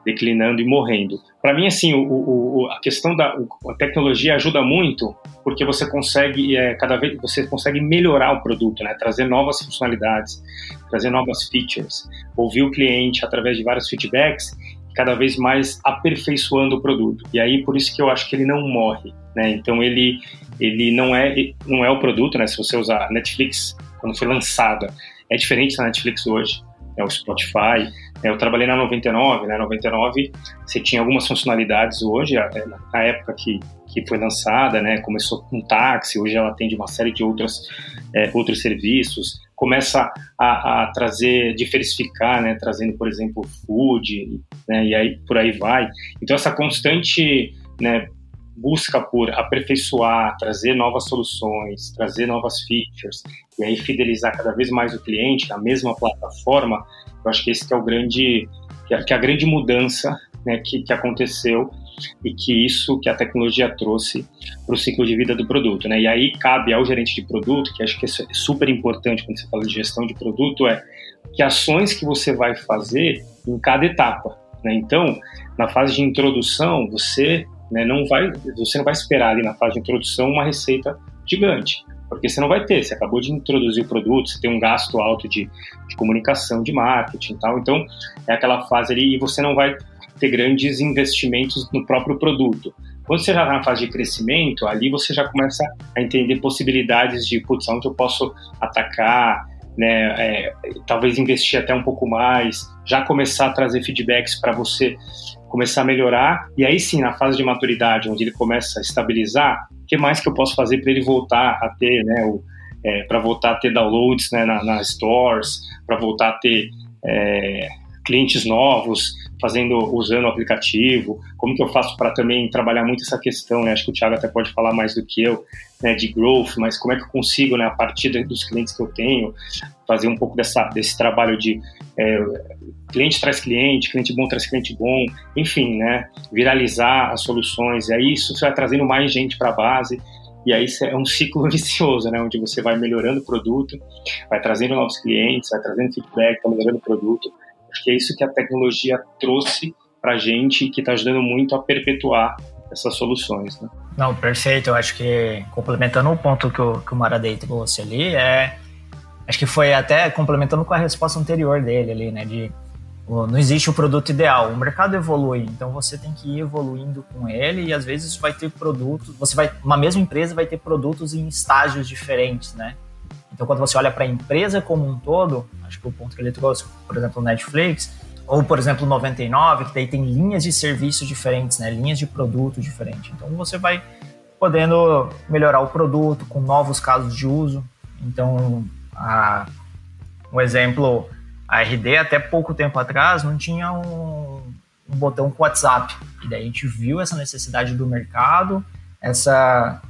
S5: declinando e morrendo. Para mim, assim, o, o, a questão da a tecnologia ajuda muito porque você consegue é, cada vez você consegue melhorar o produto, né? Trazer novas funcionalidades, trazer novas features, ouvir o cliente através de vários feedbacks, cada vez mais aperfeiçoando o produto. E aí por isso que eu acho que ele não morre, né? Então ele ele não é não é o produto, né? Se você usar Netflix quando foi lançada, é diferente da Netflix hoje, é o Spotify. É, eu trabalhei na 99, né? 99 você tinha algumas funcionalidades hoje, é, na época que, que foi lançada, né? Começou com táxi, hoje ela atende uma série de outras, é, outros serviços, começa a, a, trazer, diversificar, né? Trazendo, por exemplo, food, né? E aí por aí vai. Então essa constante, né? Busca por aperfeiçoar, trazer novas soluções, trazer novas features e aí fidelizar cada vez mais o cliente na mesma plataforma, eu acho que esse é o grande, é, que é a grande mudança né, que, que aconteceu e que isso que a tecnologia trouxe para o ciclo de vida do produto, né? E aí cabe ao gerente de produto, que acho que é super importante quando você fala de gestão de produto, é que ações que você vai fazer em cada etapa, né? Então, na fase de introdução, você né, não vai, você não vai esperar ali na fase de introdução uma receita gigante, porque você não vai ter. Você acabou de introduzir o produto, você tem um gasto alto de, de comunicação, de marketing tal. Então, é aquela fase ali e você não vai ter grandes investimentos no próprio produto. Quando você já está na fase de crescimento, ali você já começa a entender possibilidades de, putz, onde eu posso atacar, né, é, talvez investir até um pouco mais, já começar a trazer feedbacks para você começar a melhorar, e aí sim, na fase de maturidade, onde ele começa a estabilizar, o que mais que eu posso fazer para ele voltar a ter, né, é, para voltar a ter downloads né, na, nas stores, para voltar a ter é, clientes novos fazendo, usando o aplicativo, como que eu faço para também trabalhar muito essa questão, né? Acho que o Thiago até pode falar mais do que eu, né, de growth, mas como é que eu consigo, né, a partir dos clientes que eu tenho, fazer um pouco dessa, desse trabalho de é, cliente traz cliente, cliente bom traz cliente bom, enfim, né, viralizar as soluções, e aí isso vai trazendo mais gente para a base, e aí é um ciclo [LAUGHS] vicioso, né, onde você vai melhorando o produto, vai trazendo novos clientes, vai trazendo feedback, vai melhorando o produto, Acho que é isso que a tecnologia trouxe para a gente e que está ajudando muito a perpetuar essas soluções. Né?
S4: Não, perfeito. Eu acho que complementando o ponto que o, que o Maradei trouxe ali, é, acho que foi até complementando com a resposta anterior dele ali, né? De não existe o produto ideal, o mercado evolui, então você tem que ir evoluindo com ele e às vezes vai ter produtos, você vai, uma mesma empresa vai ter produtos em estágios diferentes, né? Então, quando você olha para a empresa como um todo, acho que o ponto que ele trouxe, por exemplo, o Netflix, ou, por exemplo, o 99, que daí tem linhas de serviço diferentes, né? linhas de produto diferentes. Então, você vai podendo melhorar o produto com novos casos de uso. Então, a, um exemplo, a RD até pouco tempo atrás não tinha um, um botão com WhatsApp. E daí a gente viu essa necessidade do mercado, essa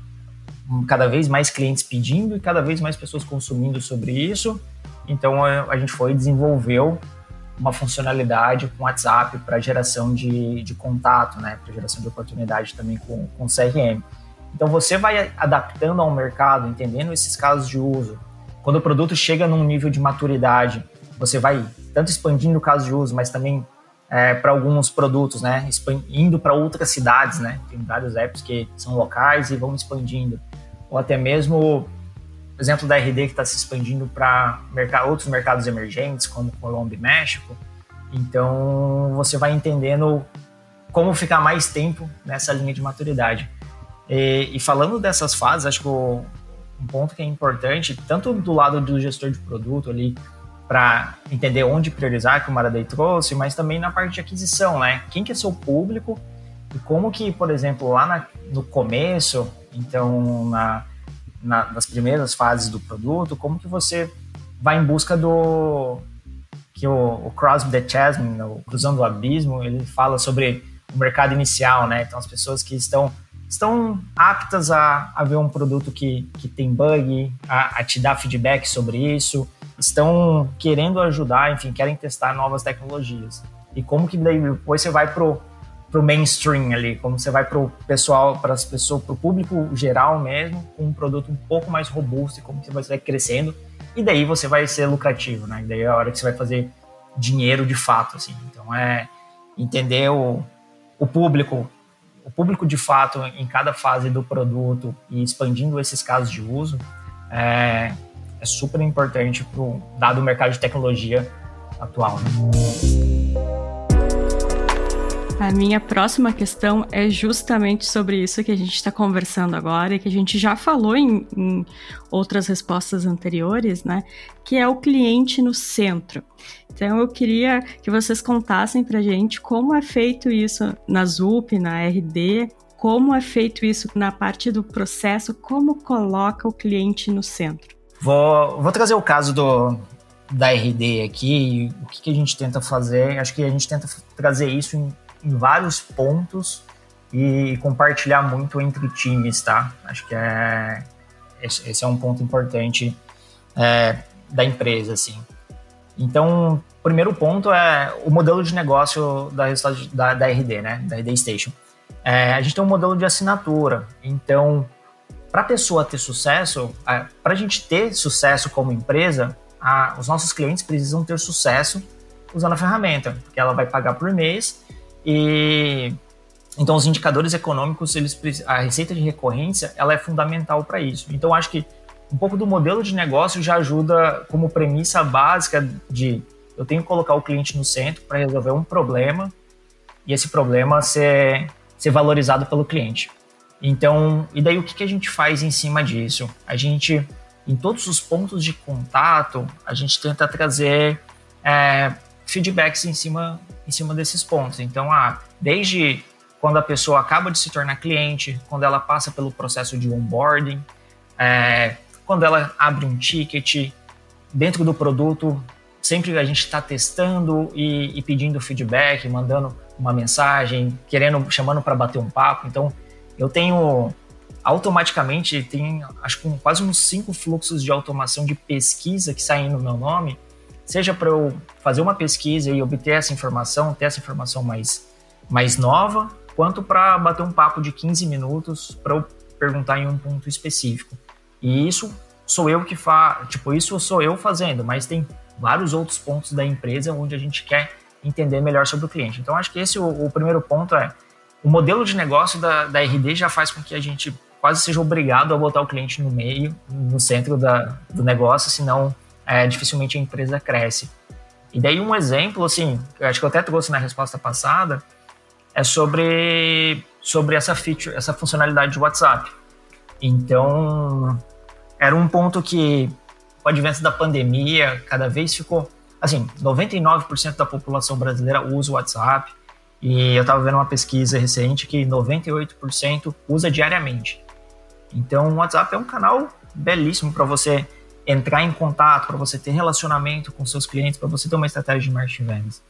S4: cada vez mais clientes pedindo e cada vez mais pessoas consumindo sobre isso. Então a, gente foi e desenvolveu uma funcionalidade com WhatsApp para geração de, de contato, né, para geração de oportunidade também com, com CRM. Então você vai adaptando ao mercado, entendendo esses casos de uso. Quando o produto chega num nível de maturidade, você vai tanto expandindo o caso de uso, mas também é, para alguns produtos, né, indo para outras cidades, né. Tem vários apps que são locais e vão expandindo ou até mesmo por exemplo da RD que está se expandindo para outros mercados emergentes, como Colômbia e México. Então, você vai entendendo como ficar mais tempo nessa linha de maturidade. E, e falando dessas fases, acho que o, um ponto que é importante, tanto do lado do gestor de produto ali, para entender onde priorizar, que o Maradei trouxe, mas também na parte de aquisição, né? Quem que é seu público e como que, por exemplo, lá na, no começo, então na, na, nas primeiras fases do produto, como que você vai em busca do que o, o Cross the Chasm, o Cruzando o Abismo, ele fala sobre o mercado inicial, né? Então as pessoas que estão estão aptas a, a ver um produto que, que tem bug, a, a te dar feedback sobre isso, estão querendo ajudar, enfim, querem testar novas tecnologias. E como que daí depois você vai pro pro mainstream ali, como você vai pro pessoal, para as pessoas, pro público geral mesmo, com um produto um pouco mais robusto e como você vai crescendo e daí você vai ser lucrativo, né? E daí é a hora que você vai fazer dinheiro de fato, assim. Então é entender o, o público, o público de fato em cada fase do produto e expandindo esses casos de uso é, é super importante pro, dado o mercado de tecnologia atual. Né?
S3: A minha próxima questão é justamente sobre isso que a gente está conversando agora e que a gente já falou em, em, outras respostas anteriores, né? Que é o cliente no centro. Então eu queria que vocês contassem para gente como é feito isso na ZUP, na RD, como é feito isso na parte do processo, como coloca o cliente no centro.
S4: Vou, vou trazer o caso do, da RD aqui, o que, que, a gente tenta fazer. Acho que a gente tenta trazer isso em em vários pontos e compartilhar muito entre times, tá? Acho que é esse é um ponto importante é, da empresa, assim. Então, primeiro ponto é o modelo de negócio da, da, da RD, né? Da RD Station. É, a gente tem um modelo de assinatura. Então, para a pessoa ter sucesso, é, para a gente ter sucesso como empresa, a, os nossos clientes precisam ter sucesso usando a ferramenta, porque ela vai pagar por mês e então os indicadores econômicos, eles a receita de recorrência, ela é fundamental para isso. Então acho que um pouco do modelo de negócio já ajuda como premissa básica de eu tenho que colocar o cliente no centro para resolver um problema e esse problema ser, ser valorizado pelo cliente. Então, e daí o que, que a gente faz em cima disso? A gente, em todos os pontos de contato, a gente tenta trazer é, feedbacks em cima, em cima desses pontos. Então, ah, desde quando a pessoa acaba de se tornar cliente, quando ela passa pelo processo de onboarding, é, quando ela abre um ticket, dentro do produto, sempre a gente está testando e, e, pedindo feedback, mandando uma mensagem, querendo, chamando para bater um papo. Então, eu tenho automaticamente, tem acho que quase uns cinco fluxos de automação de pesquisa que saem no meu nome, seja para eu fazer uma pesquisa e obter essa informação, ter essa informação mais, mais nova, quanto para bater um papo de 15 minutos para eu perguntar em um ponto específico. E isso sou eu que faço, tipo, isso sou eu fazendo, mas tem vários outros pontos da empresa onde a gente quer entender melhor sobre o cliente. Então, acho que esse o, o primeiro ponto é o modelo de negócio da, da RD já faz com que a gente quase seja obrigado a botar o cliente no meio, no centro da, do negócio, senão é, dificilmente a empresa cresce. E daí um exemplo, assim, eu acho que eu até trouxe na resposta passada, é sobre, sobre essa feature, essa funcionalidade de WhatsApp. Então, era um ponto que, com o advento da pandemia, cada vez ficou, assim, 99% da população brasileira usa o WhatsApp, e eu estava vendo uma pesquisa recente que 98% usa diariamente. Então, o WhatsApp é um canal belíssimo para você entrar em contato, para você ter relacionamento com seus clientes, para você ter uma estratégia de marketing vendas.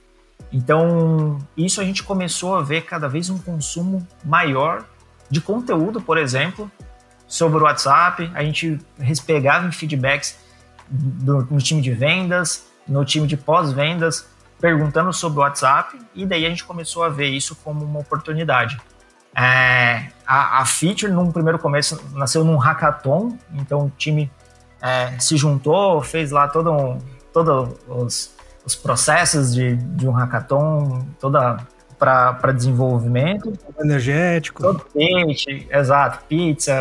S4: Então, isso a gente começou a ver cada vez um consumo maior de conteúdo, por exemplo, sobre o WhatsApp. A gente pegava em feedbacks do, no time de vendas, no time de pós-vendas, perguntando sobre o WhatsApp, e daí a gente começou a ver isso como uma oportunidade. É, a, a feature, num primeiro começo, nasceu num hackathon, então o time é, se juntou, fez lá todo um, todos os, os processos de, de um hackathon, toda para desenvolvimento.
S2: Energético.
S4: Todo peixe, exato, pizza,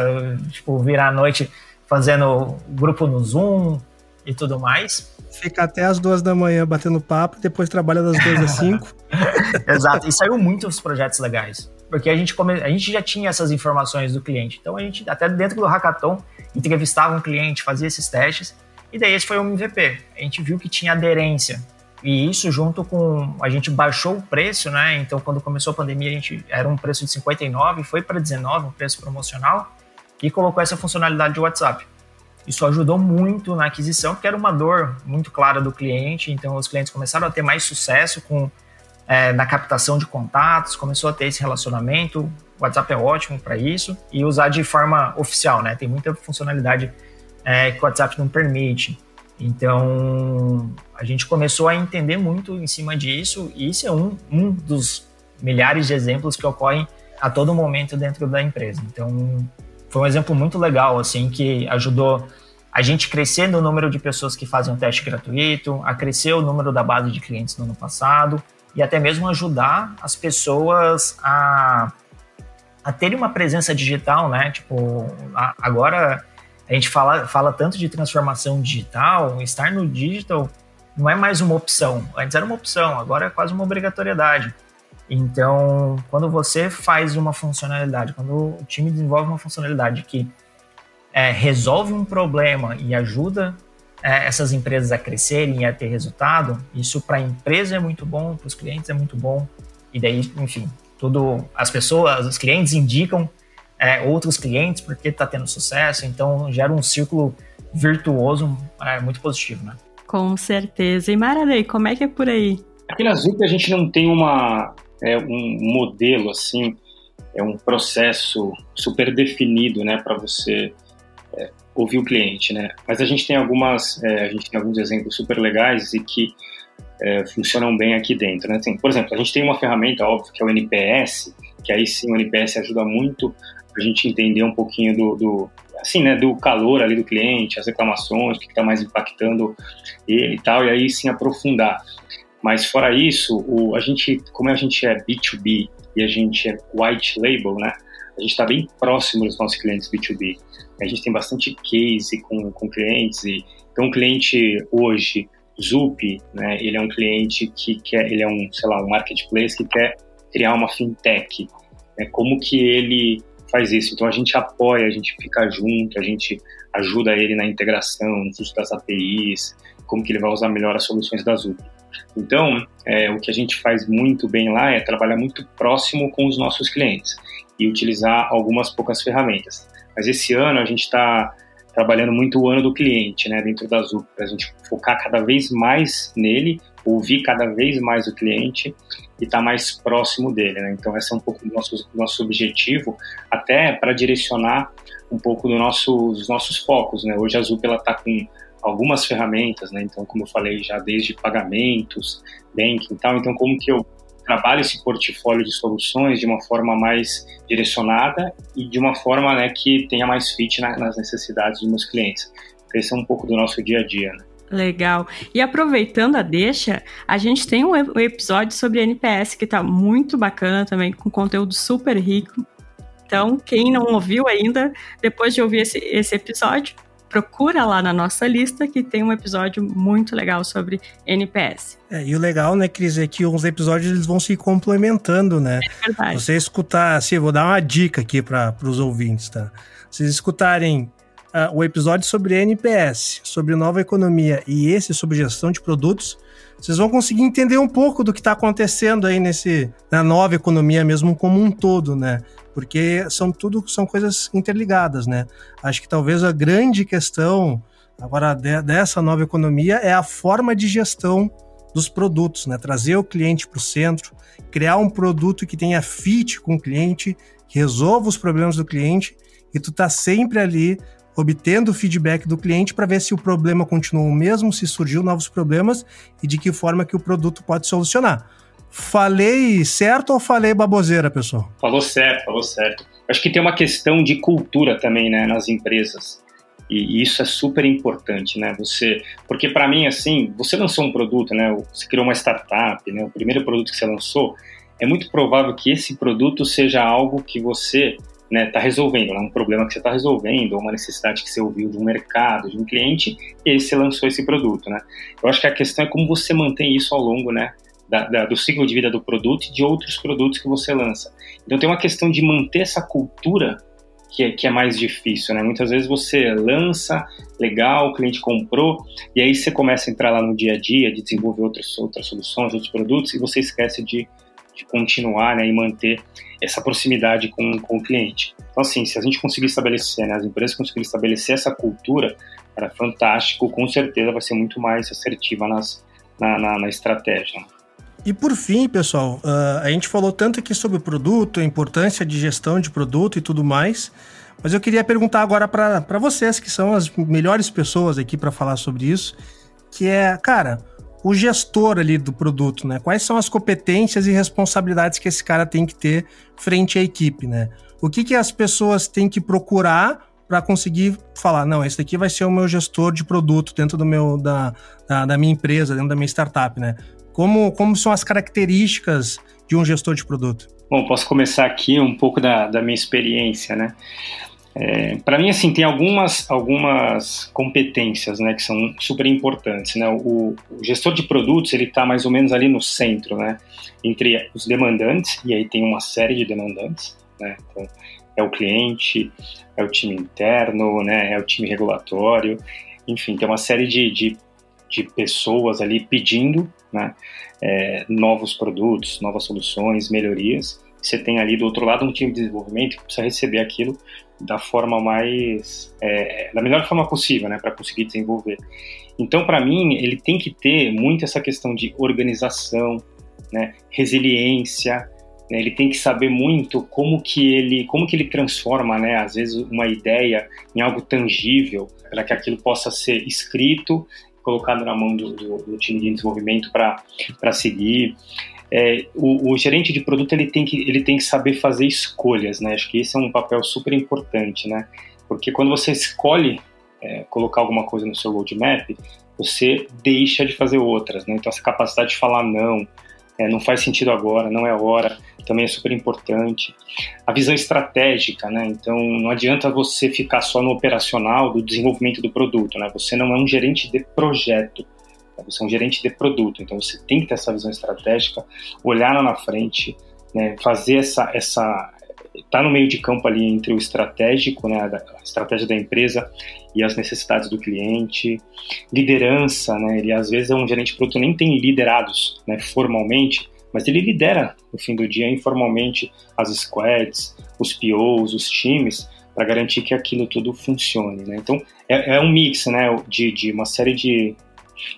S4: tipo, virar a noite fazendo grupo no Zoom e tudo mais.
S2: Fica até as duas da manhã batendo papo, depois trabalha das duas às cinco. [LAUGHS]
S4: exato, e saiu muitos projetos legais porque a gente, come... a gente já tinha essas informações do cliente. Então a gente, até dentro do hackathon, entrevistava um cliente, fazia esses testes, e daí esse foi o MVP. A gente viu que tinha aderência. E isso junto com. A gente baixou o preço, né? Então, quando começou a pandemia, a gente era um preço de 59, foi para 19, um preço promocional, e colocou essa funcionalidade de WhatsApp. Isso ajudou muito na aquisição, porque era uma dor muito clara do cliente, então os clientes começaram a ter mais sucesso com é, na captação de contatos, começou a ter esse relacionamento. O WhatsApp é ótimo para isso e usar de forma oficial, né? Tem muita funcionalidade é, que o WhatsApp não permite. Então, a gente começou a entender muito em cima disso e isso é um, um dos milhares de exemplos que ocorrem a todo momento dentro da empresa. Então, foi um exemplo muito legal, assim, que ajudou a gente crescer no número de pessoas que fazem o teste gratuito, a crescer o número da base de clientes no ano passado e até mesmo ajudar as pessoas a, a terem uma presença digital, né? Tipo, a, agora a gente fala, fala tanto de transformação digital, estar no digital não é mais uma opção. Antes era uma opção, agora é quase uma obrigatoriedade. Então, quando você faz uma funcionalidade, quando o time desenvolve uma funcionalidade que é, resolve um problema e ajuda é, essas empresas a crescerem e a ter resultado, isso para a empresa é muito bom, para os clientes é muito bom. E daí, enfim, tudo as pessoas, os clientes indicam é, outros clientes porque está tendo sucesso, então gera um círculo virtuoso é, muito positivo, né?
S3: Com certeza. E Maradei, como é que é por aí?
S5: Aqui na Zup a gente não tem uma, é, um modelo assim, é um processo super definido, né, para você ouvir o cliente, né? Mas a gente tem algumas, é, a gente tem alguns exemplos super legais e que é, funcionam bem aqui dentro, né? Assim, por exemplo, a gente tem uma ferramenta, óbvio, que é o NPS, que aí sim o NPS ajuda muito a gente entender um pouquinho do, do assim, né, do calor ali do cliente, as reclamações, o que está mais impactando ele e tal, e aí sim aprofundar. Mas fora isso, o, a gente, como a gente é B2B e a gente é white label, né, a gente está bem próximo dos nossos clientes B2B. A gente tem bastante case com, com clientes e então o cliente hoje, Zup, né, ele é um cliente que quer, ele é um, sei lá, um marketplace que quer criar uma fintech. Né, como que ele faz isso? Então a gente apoia, a gente fica junto, a gente ajuda ele na integração, no uso das APIs, como que ele vai usar melhor as soluções da Zup. Então, é, o que a gente faz muito bem lá é trabalhar muito próximo com os nossos clientes e utilizar algumas poucas ferramentas. Mas esse ano a gente está trabalhando muito o ano do cliente, né, dentro da Zup, para a gente focar cada vez mais nele, ouvir cada vez mais o cliente e estar tá mais próximo dele, né? Então esse é um pouco do nosso nosso objetivo, até para direcionar um pouco do nosso, dos nossos focos, né? Hoje a Zup ela está com algumas ferramentas, né? Então, como eu falei já, desde pagamentos, banking e tal. Então, como que eu trabalho esse portfólio de soluções de uma forma mais direcionada e de uma forma né, que tenha mais fit na, nas necessidades dos meus clientes. Esse é um pouco do nosso dia a dia, né?
S3: Legal. E aproveitando a deixa, a gente tem um episódio sobre NPS que está muito bacana também, com conteúdo super rico. Então, quem não ouviu ainda, depois de ouvir esse, esse episódio, procura lá na nossa lista que tem um episódio muito legal sobre NPS.
S2: É, e o legal, né, Cris, é que os episódios eles vão se complementando, né? É verdade. Você escutar, assim, vou dar uma dica aqui para os ouvintes, tá? Vocês escutarem uh, o episódio sobre NPS, sobre nova economia e esse sobre gestão de produtos, vocês vão conseguir entender um pouco do que está acontecendo aí nesse na nova economia mesmo como um todo, né? porque são tudo são coisas interligadas, né? Acho que talvez a grande questão agora de, dessa nova economia é a forma de gestão dos produtos, né? Trazer o cliente para o centro, criar um produto que tenha fit com o cliente, que resolva os problemas do cliente e tu tá sempre ali obtendo o feedback do cliente para ver se o problema continua o mesmo, se surgiu novos problemas e de que forma que o produto pode solucionar. Falei certo ou falei baboseira, pessoal?
S5: Falou certo, falou certo. Acho que tem uma questão de cultura também, né, nas empresas. E isso é super importante, né? Você, porque para mim assim, você lançou um produto, né? Você criou uma startup, né? O primeiro produto que você lançou, é muito provável que esse produto seja algo que você né, tá resolvendo, né? um problema que você está resolvendo, ou uma necessidade que você ouviu de um mercado, de um cliente, e aí você lançou esse produto, né? Eu acho que a questão é como você mantém isso ao longo, né, da, da, do ciclo de vida do produto e de outros produtos que você lança. Então tem uma questão de manter essa cultura que é, que é mais difícil, né? Muitas vezes você lança, legal, o cliente comprou, e aí você começa a entrar lá no dia a dia, de desenvolver outras, outras soluções, outros produtos, e você esquece de, de continuar né, e manter essa proximidade com, com o cliente. Então, assim, se a gente conseguir estabelecer, né, as empresas conseguirem estabelecer essa cultura, era fantástico, com certeza vai ser muito mais assertiva nas, na, na, na estratégia.
S2: E por fim, pessoal, uh, a gente falou tanto aqui sobre o produto, a importância de gestão de produto e tudo mais, mas eu queria perguntar agora para vocês, que são as melhores pessoas aqui para falar sobre isso, que é, cara, o gestor ali do produto, né? Quais são as competências e responsabilidades que esse cara tem que ter frente à equipe, né? O que, que as pessoas têm que procurar para conseguir falar, não, esse daqui vai ser o meu gestor de produto dentro do meu da, da, da, minha empresa, dentro da minha startup, né? Como, como são as características de um gestor de produto?
S5: Bom, posso começar aqui um pouco da, da minha experiência, né? É, para mim, assim, tem algumas, algumas competências, né, que são super importantes, né? O, o gestor de produtos, ele está mais ou menos ali no centro, né? Entre os demandantes, e aí tem uma série de demandantes, né? Então, é o cliente, é o time interno, né, é o time regulatório, enfim, tem uma série de, de, de pessoas ali pedindo né, é, novos produtos, novas soluções, melhorias. Você tem ali do outro lado um time de desenvolvimento que precisa receber aquilo da forma mais, é, da melhor forma possível, né, para conseguir desenvolver. Então, para mim, ele tem que ter muito essa questão de organização, né, resiliência, né, ele tem que saber muito como que ele, como que ele transforma, né, às vezes uma ideia em algo tangível para que aquilo possa ser escrito, colocado na mão do, do, do time de desenvolvimento para seguir. É, o, o, gerente de produto ele tem que ele tem que saber fazer escolhas, né? Acho que esse é um papel super importante, né? Porque quando você escolhe é, colocar alguma coisa no seu roadmap, você deixa de fazer outras, né? Então essa capacidade de falar não, é, não faz sentido agora, não é hora, também é super importante. A visão estratégica, né? Então, não adianta você ficar só no operacional do desenvolvimento do produto, né? Você não é um gerente de projeto? Você é um gerente de produto. Então, você tem que ter essa visão estratégica, olhar lá na frente, né? fazer essa, essa, está no meio de campo ali entre o estratégico, né, a estratégia da empresa e as necessidades do cliente, liderança, né, ele às vezes é um gerente de produto nem tem liderados, né, formalmente, mas ele lidera no fim do dia informalmente as squads, os POs, os times para garantir que aquilo tudo funcione, né? Então é, é um mix, né, de, de uma série de,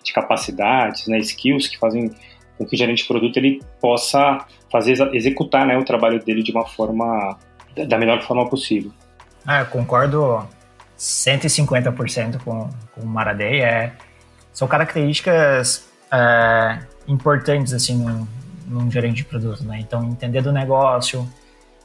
S5: de capacidades, né, skills que fazem com que o gerente de produto ele possa fazer executar né, o trabalho dele de uma forma da melhor forma possível.
S4: Ah, eu concordo 150% com, com o Maradei. É, são características é, importantes assim num, num, gerente de produto, né? Então entender do negócio,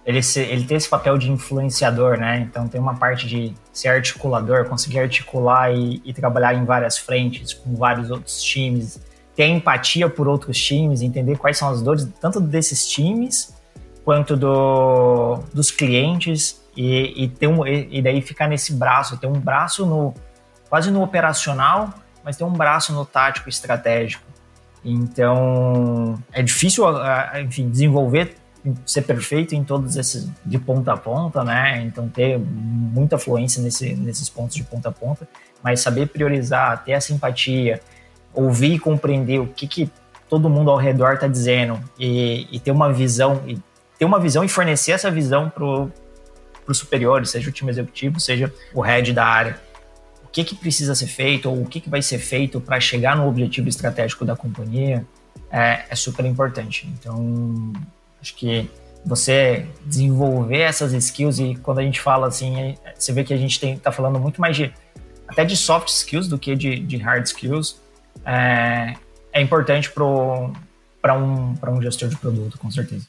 S4: ele, se, ele tem esse papel de influenciador, né? Então tem uma parte de ser articulador, conseguir articular e, e trabalhar em várias frentes com vários outros times ter empatia por outros times, entender quais são as dores tanto desses times quanto do, dos clientes e, e, ter um, e daí ficar nesse braço, ter um braço no quase no operacional, mas ter um braço no tático estratégico. Então é difícil, enfim, desenvolver ser perfeito em todos esses de ponta a ponta, né? Então ter muita fluência nesse, nesses pontos de ponta a ponta, mas saber priorizar, ter a simpatia, ouvir e compreender o que, que todo mundo ao redor está dizendo e, e, ter uma visão e ter uma visão e fornecer essa visão para os superiores, seja o time executivo, seja o head da área. O que, que precisa ser feito ou o que, que vai ser feito para chegar no objetivo estratégico da companhia é, é super importante. Então, acho que você desenvolver essas skills e quando a gente fala assim, você vê que a gente está falando muito mais de até de soft skills do que de, de hard skills é, é importante para um, um gestor de produto, com certeza.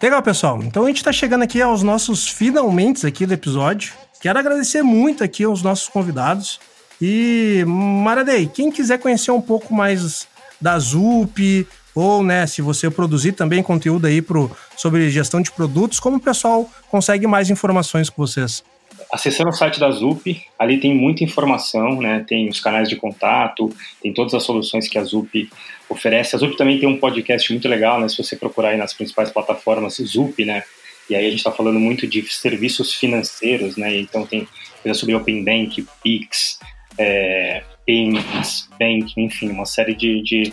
S2: Legal, pessoal. Então a gente está chegando aqui aos nossos finalmente aqui do episódio. Quero agradecer muito aqui aos nossos convidados. E, Maradei, quem quiser conhecer um pouco mais da ZUP, ou, né, se você produzir também conteúdo aí pro, sobre gestão de produtos, como o pessoal consegue mais informações com vocês?
S5: acessando o site da ZUP, ali tem muita informação, né? Tem os canais de contato, tem todas as soluções que a ZUP oferece. A ZUP também tem um podcast muito legal, né? Se você procurar aí nas principais plataformas ZUP, né? E aí a gente está falando muito de serviços financeiros, né? Então tem coisa sobre Open Bank, Pix, é, Payments, Bank, enfim, uma série de, de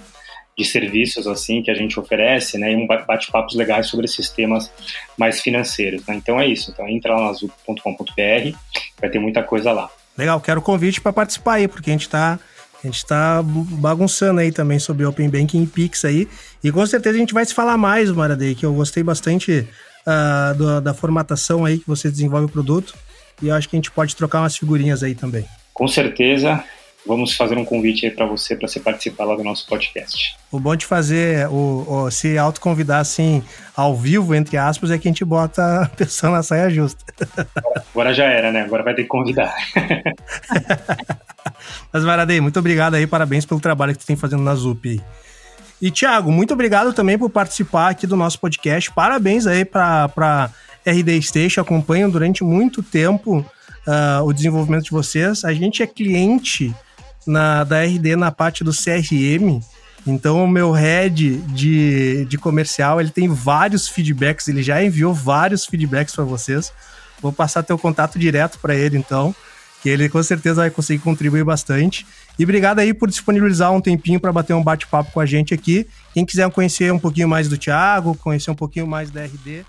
S5: de serviços assim que a gente oferece, né, e um bate-papos legais sobre esses temas mais financeiros. Né? Então é isso. Então entra lá na azul.com.br, vai ter muita coisa lá.
S2: Legal, quero o convite para participar aí, porque a gente está a gente está bagunçando aí também sobre Open Banking e Pix aí. E com certeza a gente vai se falar mais, Maradei, que eu gostei bastante uh, do, da formatação aí que você desenvolve o produto. E eu acho que a gente pode trocar umas figurinhas aí também.
S5: Com certeza. Vamos fazer um convite aí para você para você participar lá do nosso podcast.
S2: O bom de fazer o, o se autoconvidar assim ao vivo entre aspas é que a gente bota a [LAUGHS] pessoa na saia justa. [LAUGHS]
S5: Agora já era, né? Agora vai ter que convidar. [LAUGHS]
S2: Mas Varadei, muito obrigado aí, parabéns pelo trabalho que tu tem fazendo na ZUP. E Thiago, muito obrigado também por participar aqui do nosso podcast. Parabéns aí para RD Station, acompanham durante muito tempo uh, o desenvolvimento de vocês. A gente é cliente na, da RD na parte do CRM, então o meu head de, de comercial, ele tem vários feedbacks, ele já enviou vários feedbacks para vocês. Vou passar teu contato direto para ele então, que ele com certeza vai conseguir contribuir bastante. E obrigado aí por disponibilizar um tempinho para bater um bate-papo com a gente aqui. Quem quiser conhecer um pouquinho mais do Thiago, conhecer um pouquinho mais da RD,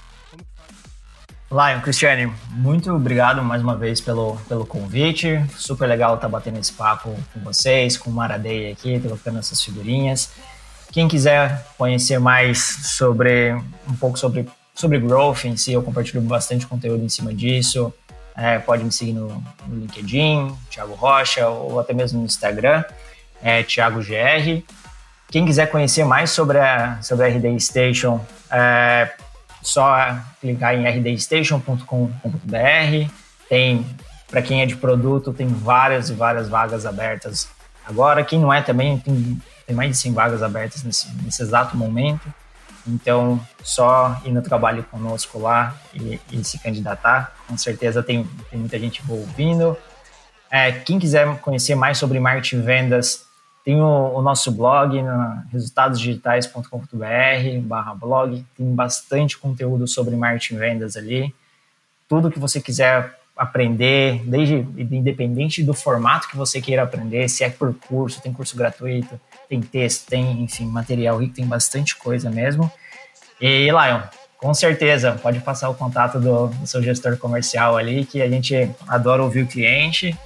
S4: Lion, Cristiane, muito obrigado mais uma vez pelo, pelo convite. Super legal estar batendo esse papo com vocês, com o Maradei aqui, colocando essas figurinhas. Quem quiser conhecer mais sobre um pouco sobre, sobre growth em si, eu compartilho bastante conteúdo em cima disso. É, pode me seguir no, no, LinkedIn, Thiago Rocha, ou até mesmo no Instagram, é, Thiago GR. Quem quiser conhecer mais sobre a, sobre a RD Station, é, só clicar em rdstation.com.br. Tem, para quem é de produto, tem várias e várias vagas abertas. Agora, quem não é também, tem, tem mais de 100 vagas abertas nesse, nesse exato momento. Então, só ir no trabalho conosco lá e, e se candidatar. Com certeza tem, tem muita gente ouvindo. É, quem quiser conhecer mais sobre marketing e vendas, tem o, o nosso blog, resultadosdigitais.com.br barra blog. Tem bastante conteúdo sobre marketing e vendas ali. Tudo que você quiser aprender, desde independente do formato que você queira aprender, se é por curso, tem curso gratuito, tem texto, tem, enfim, material rico, tem bastante coisa mesmo. E, Lion, com certeza, pode passar o contato do, do seu gestor comercial ali, que a gente adora ouvir o cliente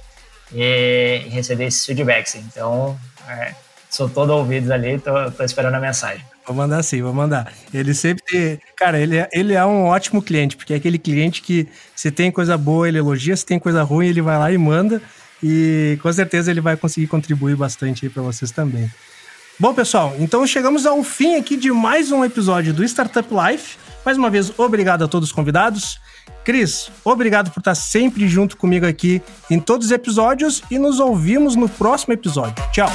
S4: e receber esses feedbacks. Então, é, sou todo ouvidos ali, tô, tô esperando a mensagem.
S2: Vou mandar sim, vou mandar. Ele sempre. Cara, ele é, ele é um ótimo cliente, porque é aquele cliente que se tem coisa boa, ele elogia, se tem coisa ruim, ele vai lá e manda. E com certeza ele vai conseguir contribuir bastante aí para vocês também. Bom, pessoal, então chegamos ao fim aqui de mais um episódio do Startup Life. Mais uma vez, obrigado a todos os convidados. Cris, obrigado por estar sempre junto comigo aqui em todos os episódios e nos ouvimos no próximo episódio. Tchau!